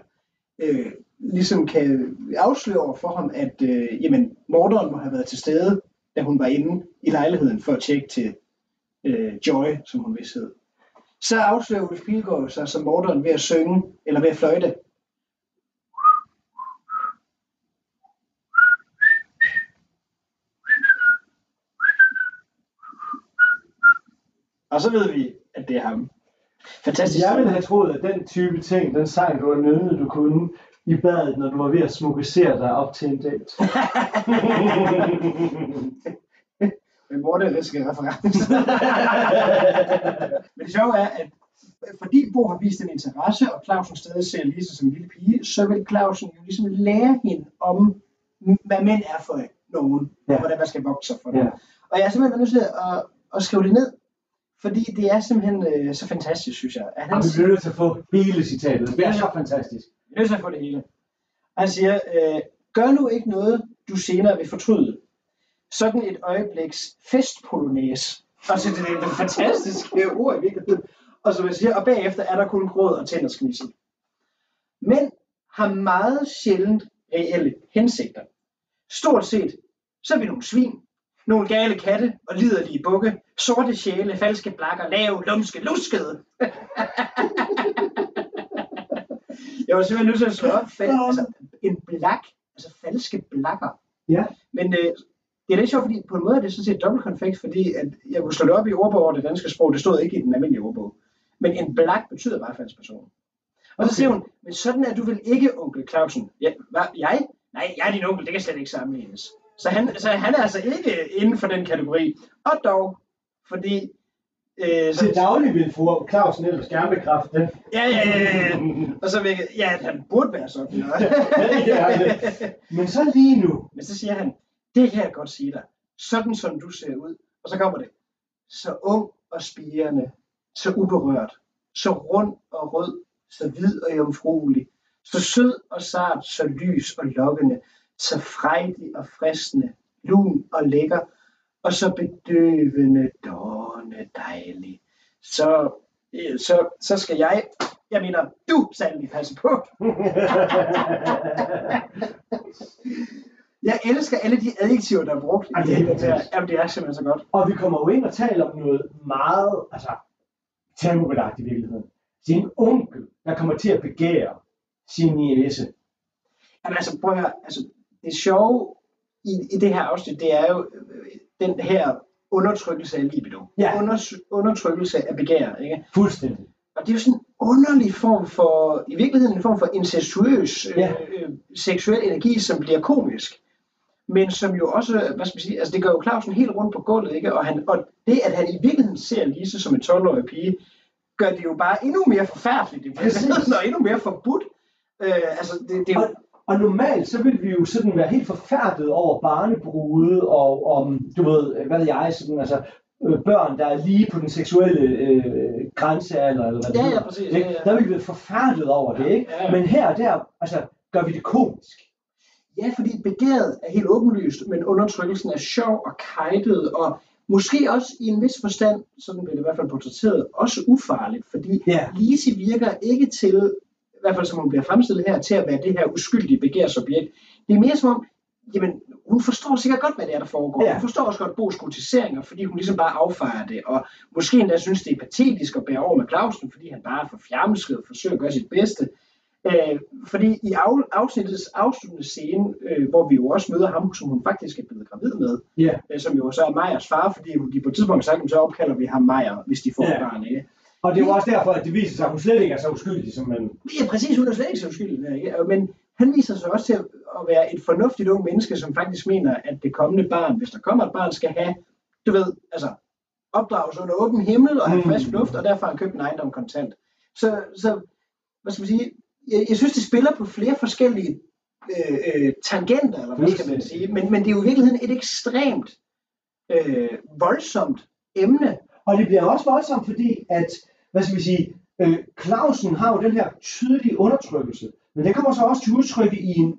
øh, ligesom kan afsløre over for ham, at øh, jamen, morderen må have været til stede, da hun var inde i lejligheden for at tjekke til øh, Joy, som hun vist hed. så afslører Ulf Pilgaard sig som morderen ved at synge, eller ved at fløjte. Og så ved vi, at det er ham. Fantastisk. Jeg ville have troet, at den type ting, den sang, du var nynnet, du kunne i badet, når du var ved at smukkesere dig op til en date. <laughs> Men hvor det skal reference. <laughs> Men det sjove er, at fordi Bo har vist en interesse, og Clausen stadig ser Lise som en lille pige, så vil Clausen jo ligesom lære hende om, hvad mænd er for nogen, ja. Og hvordan man skal vokse sig for det. Ja. Og jeg er simpelthen nødt til at, at skrive det ned, fordi det er simpelthen øh, så fantastisk, synes jeg. At han Og vi bliver nødt til at få hele citatet. Det er så fantastisk. Jeg er nødt til at få det hele. Han siger, øh, gør nu ikke noget, du senere vil fortryde. Sådan et øjebliks festpolonæs. Og så det er det fantastiske ord i virkeligheden. Og som jeg siger, og bagefter er der kun gråd og tændersknissel. Men har meget sjældent reelle hensigter. Stort set, så er vi nogle svin, nogle gale katte og liderlige bukke, sorte sjæle, falske blakker, lave, lumske, luskede. <laughs> Jeg var simpelthen nødt til at slå op. Fal- altså, en blak, altså falske blakker. Ja. Men øh, det er lidt sjovt, fordi på en måde er det sådan set dobbelt konfekt, fordi at jeg kunne slå det op i ordbog over det danske sprog. Det stod ikke i den almindelige ordbog. Men en blak betyder bare person. Og så Okay. siger hun, men sådan er du vel ikke, onkel Clausen? Ja, hvad, jeg? Nej, jeg er din onkel, det kan slet ikke sammenlignes. Så han, så han er altså ikke inden for den kategori. Og dog, fordi... Øh, Til daglig vil fru Clausen ellers gerne bekræfte det. Ja, ja, ja, ja, ja. Og så virker, ja, han burde være sådan. <laughs> Ja, Men så lige nu. Men så siger han, det kan jeg godt sige dig. Sådan som du ser ud. Og så kommer det. Så ung og spirende. Så uberørt. Så rund og rød. Så hvid og jomfruelig. Så sød og sart. Så lys og lokkende. Så frejdig og fristende. Lun og lækker. Og så bedøvende, dårne dejlig. Så, øh, så, så skal jeg, jeg mener, du sandelig passe på. <laughs> Jeg elsker alle de adjektiver, der er brugt Ej, det er her. fantastisk. Jamen, det er simpelthen så godt. Og vi kommer jo ind og taler om noget meget, altså, tabubelagt i virkeligheden. Sin onkel, der kommer til at begære sin niece. Jamen, altså, prøv at høre. Altså, det sjove i, i det her afsnit, det er jo øh, den her undertrykkelse af libido. Ja. Under, undertrykkelse af begær, ikke? Fuldstændig. Og det er jo sådan en underlig form for, i virkeligheden en form for incestuøs øh, Ja. øh, seksuel energi, som bliver komisk. Men som jo også, hvad skal man sige, altså det gør jo Clausen helt rundt på gulvet, ikke? Og, han, og det, at han i virkeligheden ser Lise som en 12-årig pige, gør det jo bare endnu mere forfærdeligt i virkeligheden, og endnu mere forbudt. Øh, altså, det, det er jo, Og, og normalt, så vil vi jo sådan være helt forfærdet over barnebrude og om, du ved, hvad jeg, sådan, altså, øh, børn, der er lige på den seksuelle øh, grænsealder, eller hvad det Ja, ja, præcis, ikke? ja, ja. Der vil vi være forfærdet over det, ikke? Ja, ja. Men her og der, altså, gør vi det komisk. Ja, fordi begæret er helt åbenlyst, men undertrykkelsen er sjov og kajtet, og måske også i en vis forstand, sådan bliver det i hvert fald portrætteret, også ufarligt, fordi Ja. Lise virker ikke til, i hvert fald som hun bliver fremstillet her, til at være det her uskyldige begærsobjekt. Det er mere som om, jamen, hun forstår sikkert godt, hvad det er, der foregår. Ja. Hun forstår også godt Bo's kritiseringer, fordi hun ligesom bare affejer det, og måske endda synes, det er patetisk at bære over med Clausen, fordi han bare er for fjernelsket og forsøger at gøre sit bedste. Øh, fordi i af, afsnittets afsluttende scene, øh, hvor vi jo også møder ham, som hun faktisk er blevet gravid med, Ja. øh, som jo så er Majers far, fordi de på et tidspunkt har sagt, så opkalder vi ham Majer, hvis de får et barn. Ikke? Og det er jo også derfor, at det viser sig, at hun slet ikke er så uskyldig, som man... Ja, præcis, hun er slet ikke så uskyldig. Ikke? Men han viser sig også til at at være et fornuftigt ung menneske, som faktisk mener, at det kommende barn, hvis der kommer et barn, skal have, du ved, altså opdrages under åben himmel og have Mm. frisk luft, og derfor har han købt en ejendom kontant. Så, så hvad skal man sige, jeg, jeg synes, det spiller på flere forskellige øh, øh, tangenter, eller hvad skal man sige, men, men det er jo i virkeligheden et ekstremt øh, voldsomt emne. Og det bliver også voldsomt, fordi at, hvad skal vi sige, øh, Clausen har jo den her tydelige undertrykkelse, men den kommer så også til udtryk i en,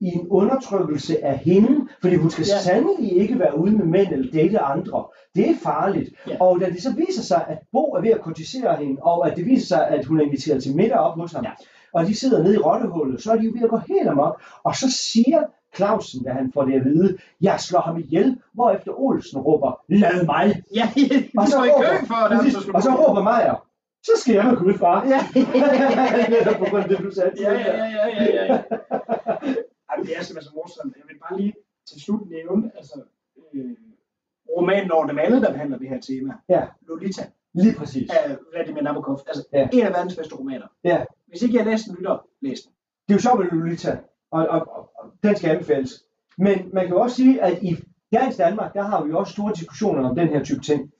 i en undertrykkelse af hende, fordi hun skal Ja. ja. sandelig ikke være ude med mænd eller date andre. Det er farligt. Ja. Og da det så viser sig, at Bo er ved at kortisere hende, og at det viser sig, at hun er inviteret til middag op hos ham, Ja. Og de sidder nede i rottehullet, så er de jo ved at gå helt amok. Og så siger Clausen, da han får det at vide, jeg slår ham ihjel, hvorefter Olsen råber, lad mig. Ja, <laughs> Og så, i kø råber, for, præcis, så og så råber Meyer, så skal jeg med Gud, far. Ja. Netop <laughs> på grund af det, du sagde. Ja, ja, ja, ja, ja, ja. <laughs> Jamen, det er simpelthen så morsomt. Jeg vil bare lige til slut nævne, altså, øh, romanen over dem alle, der behandler det her tema. Ja. Lolita Lige præcis. af Vladimir Nabokov. Altså, Ja. en af verdens bedste romaner. Ja. Hvis ikke jeg har den, lytter, læs den. Det er jo sjovt med Lolita, og, og, og, og den skal anbefales. Men man kan jo også sige, at i dagens Danmark, der har vi jo også store diskussioner om den her type ting.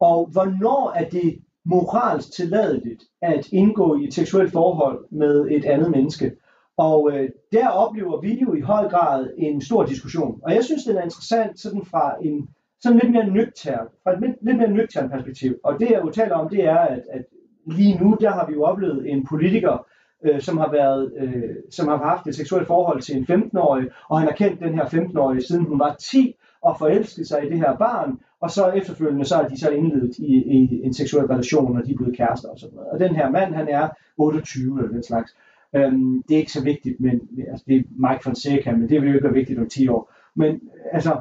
Og hvornår er det moralsk tilladeligt at indgå i et seksuelt forhold med et andet menneske? Og øh, der oplever vi jo i høj grad en stor diskussion. Og jeg synes, den er interessant sådan fra en sådan lidt mere nøgtern, fra et lidt lidt mere nøgtern perspektiv. Og det jeg jo taler om, det er, at, at lige nu, der har vi jo oplevet en politiker, øh, som har været, øh, som har haft et seksuelt forhold til en 15-årig, og han har kendt den her 15-årige siden hun var 10, og forelsket sig i det her barn, og så efterfølgende så er de så indledet i, i en seksuel relation, og de er blevet kærester og sådan noget. Og den her mand, han er 28 eller den slags. Øhm, det er ikke så vigtigt, men altså, det er Mike Fonseca, men det vil jo ikke være vigtigt om 10 år. Men altså,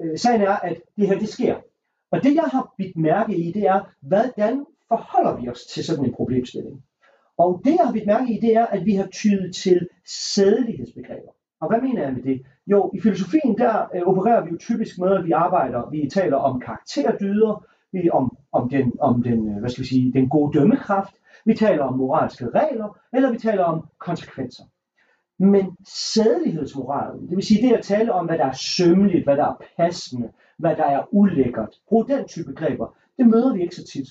øh, sagen er, at det her, det sker. Og det, jeg har bidt mærke i, det er, hvordan forholder vi os til sådan en problemstilling? Og det, jeg har bidt mærke i, det er, at vi har tydet til sædelighedsbegreber. Og hvad mener jeg med det? Jo, i filosofien, der øh, opererer vi jo typisk med, at vi arbejder, vi taler om karakterdyder, vi om, om, den, om den, øh, hvad skal vi sige, den gode dømmekraft, vi taler om moralske regler, eller vi taler om konsekvenser. Men sædelighedsmoralen, det vil sige det at tale om, hvad der er sømmeligt, hvad der er passende, hvad der er ulækkert, brug den type begreber, det møder vi ikke så tit.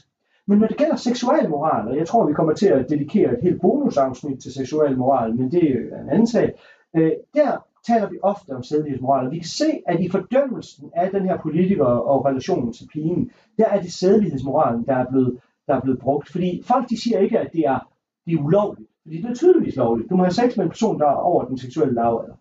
Men når det gælder seksuel moral, og jeg tror, vi kommer til at dedikere et helt bonusafsnit til seksuel moral, men det er en anden sag, øh, der taler vi ofte om sædelighedsmoral, og vi kan se, at i fordømmelsen af den her politiker og relationen til pigen, der er det sædelighedsmoralen, der er blevet, der er blevet brugt. Fordi folk de siger ikke, at det er, det er ulovligt, fordi det er tydeligvis lovligt. Du må have sex med en person, der er over den seksuelle lavalder.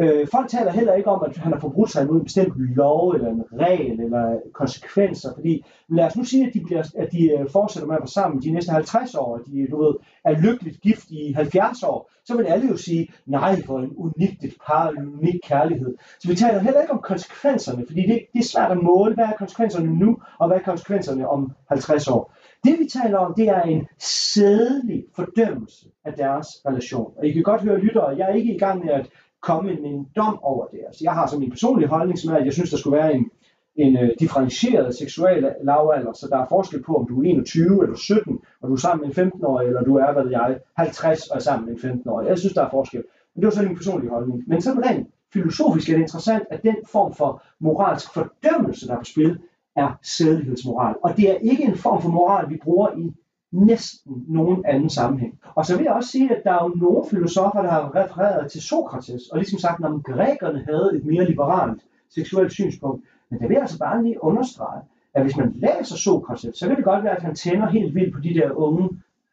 Øh, folk taler heller ikke om, at han har forbrudt sig imod en bestemt lov, eller en regel, eller konsekvenser, fordi lad os nu sige, at de, bliver, at de øh, fortsætter med at være sammen de næste 50 år, og de du ved, er lykkeligt gift i 70 år, så vil alle jo sige, nej, for en unikt et par, en unik kærlighed. Så vi taler heller ikke om konsekvenserne, fordi det, det er svært at måle, hvad er konsekvenserne nu, og hvad er konsekvenserne om 50 år. Det vi taler om, det er en sædelig fordømmelse af deres relation. Og I kan godt høre lyttere, jeg er ikke i gang med at komme med en dom over det. Altså, jeg har som min personlige holdning, som er, at jeg synes, der skulle være en, en uh, differentieret seksuel lavalder, så der er forskel på, om du er 21 eller 17, og du er sammen med en 15-årig, eller du er, hvad ved jeg, 50 og er sammen med en 15-årig. Jeg synes, der er forskel. Men det var så min personlige holdning. Men sådan rent filosofisk er det interessant, at den form for moralsk fordømmelse, der er på spil, er sædelighedsmoral. Og det er ikke en form for moral, vi bruger i næsten nogen anden sammenhæng. Og så vil jeg også sige, at der er jo nogle filosofer, der har refereret til Sokrates, og ligesom sagt, at grækerne havde et mere liberalt seksuelt synspunkt. Men der vil jeg altså bare lige understrege, at hvis man læser Sokrates, så kan det godt være, at han tænder helt vildt på de der unge,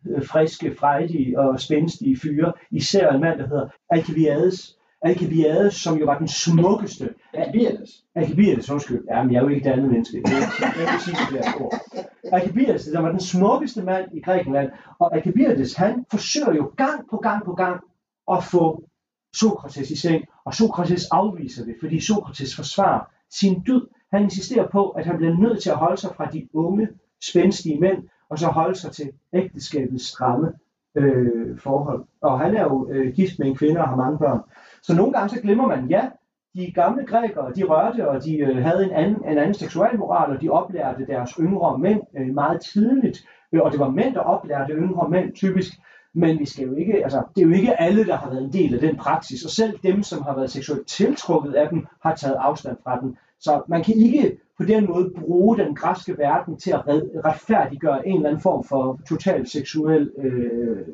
øh, friske, frejdige og spændstige fyre. Især en mand, der hedder Alcibiades. Alcibiades, som jo var den smukkeste Alcibiades. Alcibiades, undskyld. Jamen, jeg er jo ikke et andet menneske. Det er, vil sige det der ord. Alcibiades, der var den smukkeste mand i Grækenland. Og Alcibiades, han forsøger jo gang på gang på gang at få Sokrates i seng. Og Sokrates afviser det, fordi Sokrates forsvarer sin død. Han insisterer på, at han bliver nødt til at holde sig fra de unge, spændstige mænd, og så holde sig til ægteskabets stramme øh, forhold. Og han er jo øh, gift med en kvinde og har mange børn. Så nogle gange så glemmer man, ja, de gamle grækere, de rørte, og de øh, havde en anden, en anden seksualmoral, og de oplærte deres yngre mænd øh, meget tidligt. Øh, og det var mænd, der oplærte yngre mænd typisk. Men vi skal jo ikke, altså, det er jo ikke alle, der har været en del af den praksis, og selv dem, som har været seksuelt tiltrukket af dem, har taget afstand fra den. Så man kan ikke på den måde bruge den græske verden til at retfærdiggøre en eller anden form for total seksuel øh,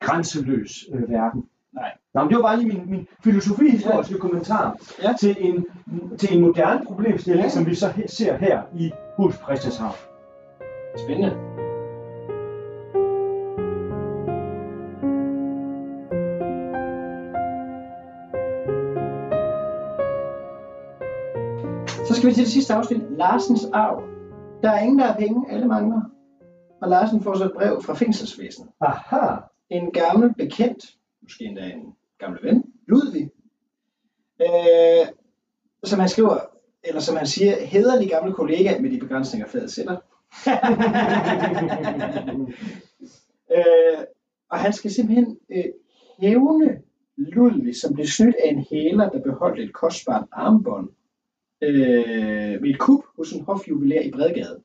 grænseløs øh, verden. Nå, men det var bare lige min, min filosofihistoriske ja. kommentar Ja. til, en, til en moderne problemstilling, Ja. som vi så he- ser her i Hus Christianshavn. Spændende. Så skal vi til det sidste afsnit. Larsens arv. Der er ingen, der har penge. Alle mangler. Og Larsen får så et brev fra fængselsvæsenet. Aha, En gammel bekendt, måske endda en gammel ven, Ludvig, øh, som han skriver, eller som han siger, hederlig gammel kollega med de begrænsninger fadet sætter. <laughs> øh, og han skal simpelthen øh, hævne Ludvig, som blev snydt af en hæler, der beholdt et kostbart armbånd øh, ved et kup hos en hofjubilæer i Bredgade.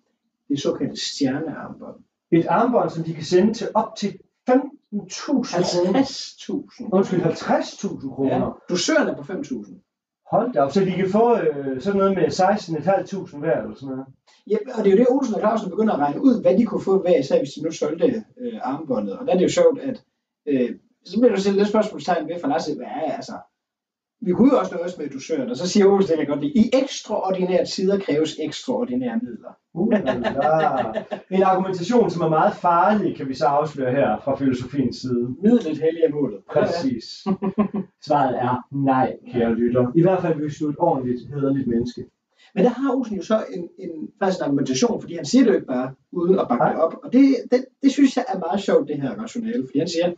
Det såkaldte stjernearmbånd. Et armbånd, som de kan sende til op til 15.000 kroner. 50.000. Undskyld, 50.000 kroner. Ja. Dusøren er på 5.000. Hold da op, så de kan få øh, sådan noget med 16.500 hver eller sådan noget. Ja, og det er jo det, Olsen og Clausen begynder at regne ud, hvad de kunne få hver især, hvis de nu solgte øh, armbåndet. Og der er det jo sjovt, at øh, så bliver du selv lidt spørgsmålstegn ved for Lasse, hvad er altså, vi kunne jo også nøjes med dusøren, og så siger Olsen, det kan godt lide, i ekstraordinære tider kræves ekstraordinære midler. Uh, <laughs> en argumentation, som er meget farlig, kan vi så afsløre her fra filosofiens side. Midlet hellige er målet. <laughs> Præcis. Svaret er nej, kære lytter. I hvert fald, hvis du er et ordentligt, hederligt menneske. Men der har Olsen jo så en, en, faktisk en argumentation, fordi han siger det jo ikke bare uden at bakke det op. Og det, det, det synes jeg er meget sjovt, det her rationale. Fordi han siger,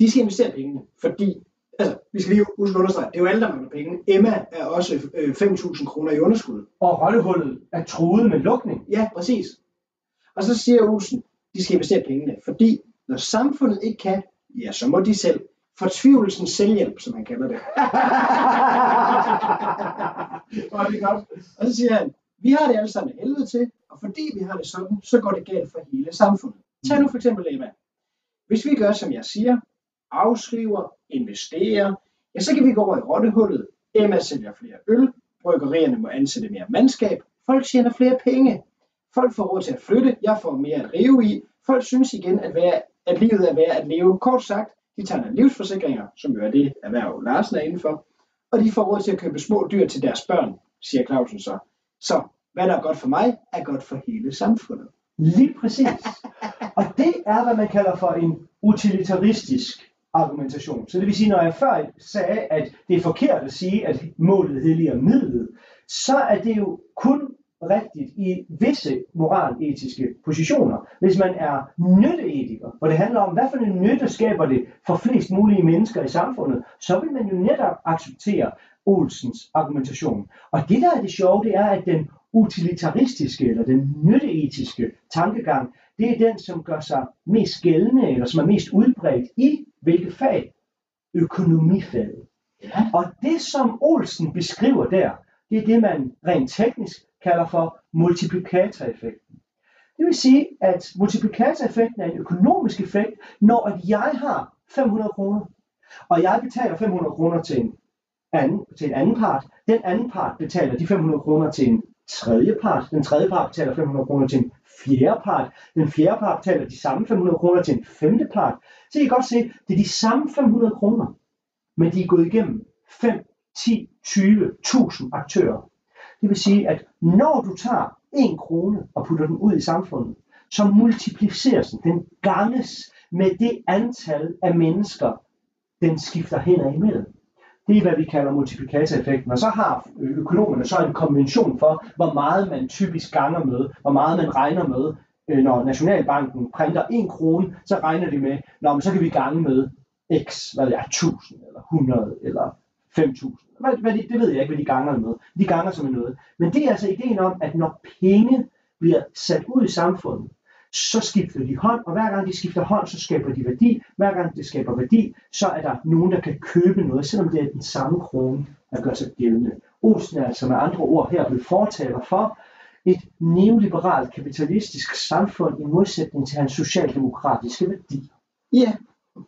de skal investere pengene, fordi Altså, vi skal lige huske at understrege, det er jo alle, der mangler penge. Emma er også øh, 5.000 kroner i underskud. Og rollehullet er truet med lukning. Ja, præcis. Og så siger Olsen, de skal investere pengene, fordi når samfundet ikke kan, ja, så må de selv. Fortvivlelsens selvhjælp, som han kalder det. <laughs> Og det er godt. Og så siger han, vi har det alle sammen helvede til, og fordi vi har det sådan, så går det galt for hele samfundet. Tag nu for eksempel Emma. Hvis vi gør, som jeg siger, afskriver, investere, ja, så kan vi gå over i rottehullet. Emma sælger flere øl, bryggerierne må ansætte mere mandskab, folk tjener flere penge, folk får råd til at flytte, jeg får mere at rive i, folk synes igen, at, være, at livet er værd at leve. Kort sagt, de tager livsforsikringer, som jo er det erhverv Larsen er indenfor, og de får råd til at købe små dyr til deres børn, siger Clausen så. Så hvad der er godt for mig, er godt for hele samfundet. Lige præcis. Og det er, hvad man kalder for en utilitaristisk argumentation. Så det vil sige, når jeg før sagde, at det er forkert at sige, at målet helliger midlet, så er det jo kun rigtigt i visse moraletiske positioner. Hvis man er nytteetiker, og det handler om, hvad for en nytte skaber det for flest mulige mennesker i samfundet, så vil man jo netop acceptere Olsens argumentation. Og det der er det sjove, det er, at den utilitaristiske eller den nytteetiske tankegang, det er den, som gør sig mest gældende, eller som er mest udbredt i hvilket fag? Økonomifaget. Ja. Og det, som Olsen beskriver der, det er det, man rent teknisk kalder for multiplikatoreffekten. Det vil sige, at multiplikatoreffekten er en økonomisk effekt, når at jeg har 500 kroner, og jeg betaler 500 kroner til en anden, til en anden part. Den anden part betaler de 500 kroner til en tredje part. Den tredje part betaler 500 kroner til en fjerde part. Den fjerde part betaler de samme 500 kroner til en femte part. Så I kan godt se, det er de samme 500 kroner, men de er gået igennem 5, 10, 20, 1000 aktører. Det vil sige, at når du tager en krone og putter den ud i samfundet, så multipliceres den, den ganges med det antal af mennesker, den skifter hen imellem. Det er, hvad vi kalder multiplikatoreffekten. Og så har økonomerne så en konvention for, hvor meget man typisk ganger med, hvor meget man regner med, øh, når Nationalbanken printer en krone, så regner de med, når så kan vi gange med x, hvad det er, 1000 eller 100 eller 5000. Hvad, hvad det, det ved jeg ikke, hvad de ganger med. De ganger som noget. Men det er altså ideen om, at når penge bliver sat ud i samfundet, så skifter de hånd, og hver gang de skifter hånd, så skaber de værdi. Hver gang det skaber værdi, så er der nogen, der kan købe noget, selvom det er den samme krone, der gør sig gældende. Olsen er altså med andre ord her blevet fortaler for et neoliberalt kapitalistisk samfund i modsætning til hans socialdemokratiske værdi. Ja. <laughs>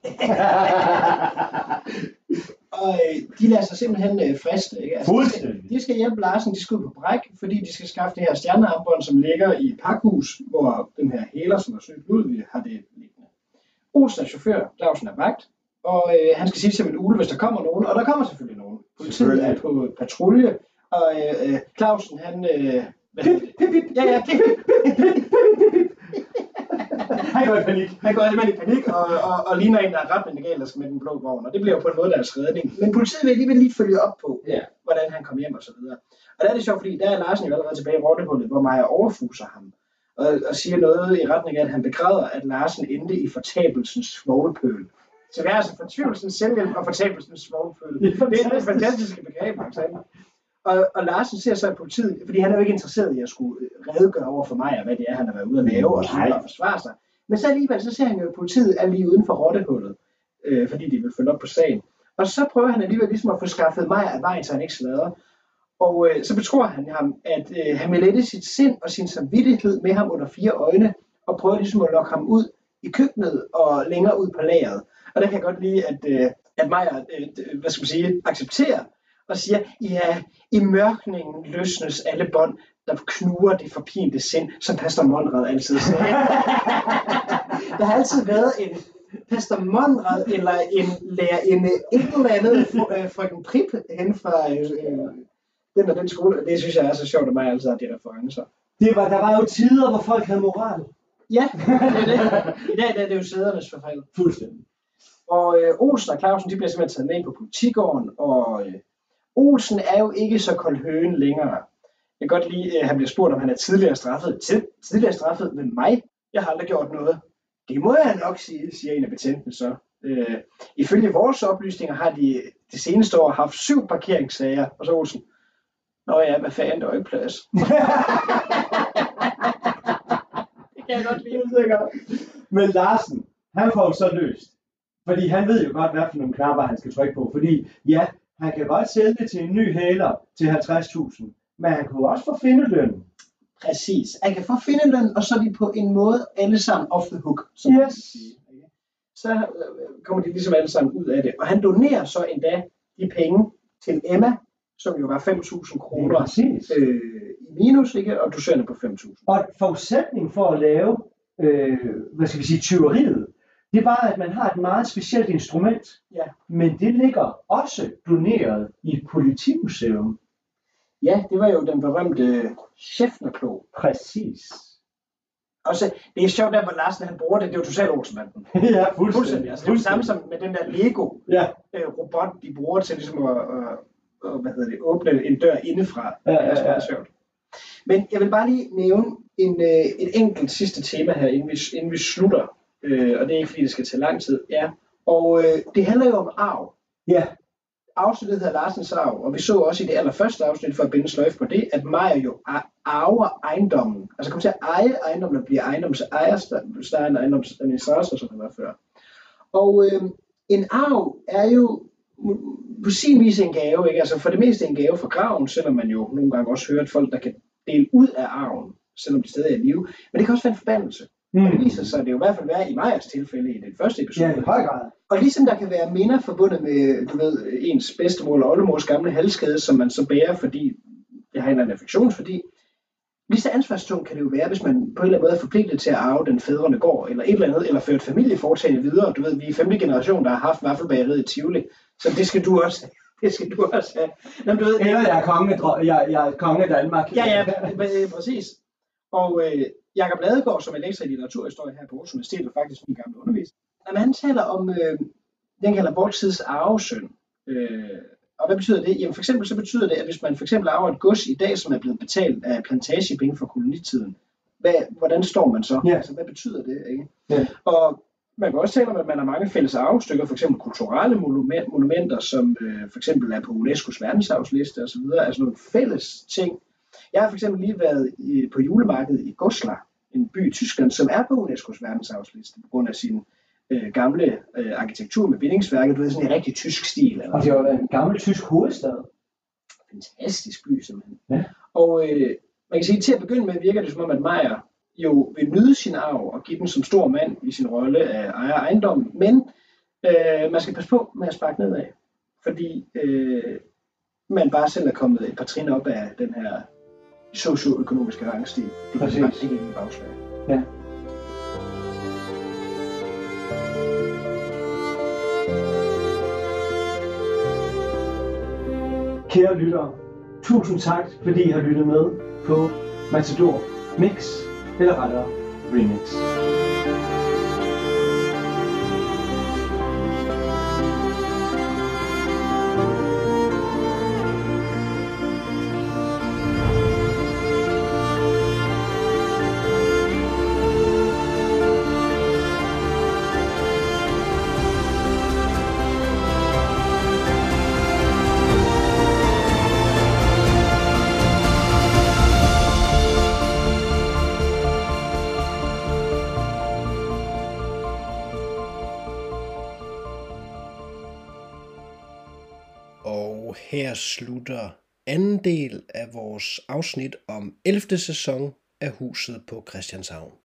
og øh, de lader sig simpelthen øh, friste. Ikke? Altså, de, skal, de skal hjælpe Larsen, de skal ud på bræk, fordi de skal skaffe det her stjernearmbånd, som ligger i et pakhus, hvor den her hæler, som er søgt ud, har det liggende. Olsen er chauffør, Clausen er vagt, og øh, han skal sige til en ule, hvis der kommer nogen, og der kommer selvfølgelig nogen. Politiet er på patrulje, og øh, øh Clausen, han... Øh, pip, pip, pip, ja, ja, pip, pip, pip, pip. Han går i panik. Han går i panik og, og, og ligner en, der er ret skal med den blå vogn. Og det bliver jo på en måde deres redning. Men politiet vil alligevel lige følge op på, ja. hvordan han kom hjem og så videre. Og der er det sjovt, fordi der er Larsen jo allerede tilbage i rottehullet, hvor Maja overfuser ham. Og, og siger noget i retning af, at han begræder, at Larsen endte i fortabelsens svoglpøl. Så det er altså fortvivlelsens selvhjælp og fortabelsens svoglpøl. Det er det fantastiske begreb, han. Og, og Larsen ser så i politiet, fordi han er jo ikke interesseret i at skulle redegøre over for mig, hvad det er, han har været ude at lave og så og forsvare sig. Men så alligevel, så ser han jo, at politiet er lige uden for rottehullet, øh, fordi de vil følge op på sagen. Og så prøver han alligevel ligesom at få skaffet mig af vejen, så han ikke slader. Og øh, så betror han ham, at øh, han vil lette sit sind og sin samvittighed med ham under fire øjne, og prøver ligesom at lokke ham ud i køkkenet og længere ud på lageret. Og der kan jeg godt lide, at, øh, at Maja, øh, hvad skal man sige, accepterer og siger, ja, i mørkningen løsnes alle bånd, der knuger det forpinte sind, som Pastor Monrad altid sagde. <laughs> der har altid været en Pastor Monrad eller en lærerinde, et eller andet øh, frøken Prip hen fra øh, den og den skole. Det synes jeg er så sjovt, at mig altid har de referencer. Det var, der var jo tider, hvor folk havde moral. Ja, det er det. I dag der er det jo sædernes forfald. Fuldstændig. Og øh, Olsen og Clausen, de bliver simpelthen taget med ind på politigården, og øh, Olsen er jo ikke så kold høen længere. Jeg kan godt lide, at han bliver spurgt, om han er tidligere straffet. Tid, tidligere straffet med mig? Jeg har aldrig gjort noget. Det må jeg nok sige, siger en af betjentene så. Øh, ifølge vores oplysninger har de det seneste år haft syv parkeringssager, og så Olsen. Nå ja, hvad fanden, der er ikke plads. <laughs> det kan jeg godt lide. Men Larsen, han får jo så løst. Fordi han ved jo godt, hvad for nogle knapper han skal trykke på. Fordi ja, han kan godt sælge det til en ny hæler til 50.000. Men han kunne også få findeløn. Præcis. Han kan få findeløn, og så er de på en måde alle sammen off the hook. Som Yes. Så øh, kommer de ligesom alle sammen ud af det. Og han donerer så endda de penge til Emma, som jo var 5.000 kroner præcis. øh, i minus, ikke? og dosørende på 5.000. Og forudsætningen for at lave, øh, hvad skal vi sige, tyveriet, det var, at man har et meget specielt instrument. Ja. Men det ligger også doneret i et politimuseum. Ja, det var jo den berømte Schäffnerklo. Præcis. Også, det er sjovt, der hvor Larsen han bruger det, det er jo totalt Olsenbanden. <laughs> ja, Fuldstændig. Altså, det er jo det samme som med den der Lego Ja, øh, robot, de bruger til ligesom at, at, at hvad hedder det, åbne en dør indefra. Ja, Det er også ja, ja. sjovt. Men jeg vil bare lige nævne en, øh, et enkelt sidste tema her, inden vi, inden vi slutter. Øh, og det er ikke fordi, det skal tage lang tid. Ja. Og øh, det handler jo om arv. ja, Afsnittet hedder Larsens arv, og vi så også i det allerførste afsnit, for at binde sløjf på det, at Maja jo arver ejendommen. Altså kommer til at eje ejendommen og blive ejendomsejer, større end ejendomsadministrator, som han var før. Og øh, en arv er jo på sin vis en gave, ikke? Altså for det meste en gave fra graven, selvom man jo nogle gange også hører, at folk, der kan dele ud af arven, selvom de stadig er i live. Men det kan også være en forbandelse. Mm. Og det viser sig, at det jo i hvert fald være i Majas tilfælde i den første episode. ja, i høj grad. Og ligesom der kan være minder forbundet med, du ved, ens bedstemor eller oldemors gamle halskæde, som man så bærer, fordi det har en eller anden affektionsværdi. Lige så ansvarstungt kan det jo være, hvis man på en eller anden måde er forpligtet til at arve den fædrene går, eller et eller andet, eller føre et familieforetagende videre. Du ved, vi er femte generation, der har haft vaffelbageriet i Tivoli, så det skal du også det skal du også have. Nå, men du ved, Eller jeg er konge, af- jeg, jeg er konge af Danmark. Ja, ja, pr- præcis. Og øh, Jakob Ladegaard, som er lektor i litteraturhistorie her på Aarhus Universitet, og faktisk min gamle underviser, jamen, han taler om, øh, den kalder vortids arvesøn. Øh, og hvad betyder det? Jamen for eksempel så betyder det, at hvis man for eksempel arver et gods i dag, som er blevet betalt af plantagepenge fra kolonitiden, hvad, hvordan står man så? Ja. Altså, hvad betyder det? Ikke? Ja. Og man kan også tale om, at man har mange fælles arvestykker, for eksempel kulturelle monument- monumenter, som øh, for eksempel er på UNESCO's verdensarvsliste osv., altså nogle fælles ting. Jeg har for eksempel lige været i, på julemarkedet i Goslar, en by i Tyskland, som er på UNESCO's verdensarvsliste på grund af sin øh, gamle øh, arkitektur med bindingsværker. Du ved, sådan en rigtig tysk stil. Eller Og det jo været en gammel tysk hovedstad. fantastisk by simpelthen. Ja. Og øh, man kan sige, til at begynde med virker det som om, at Meyer jo vil nyde sin arv og give den som stor mand i sin rolle af ejer ejendommen, men øh, man skal passe på med at sparke nedad, fordi øh, man bare selv er kommet et par trin op af den her socioøkonomiske rangstil. Det kan Præcis. faktisk ikke bagslag. Ja. Kære lyttere, tusind tak, fordi I har lyttet med på Matador Mix, eller rettere Remix. Anden del af vores afsnit om 11. sæson af Huset på Christianshavn.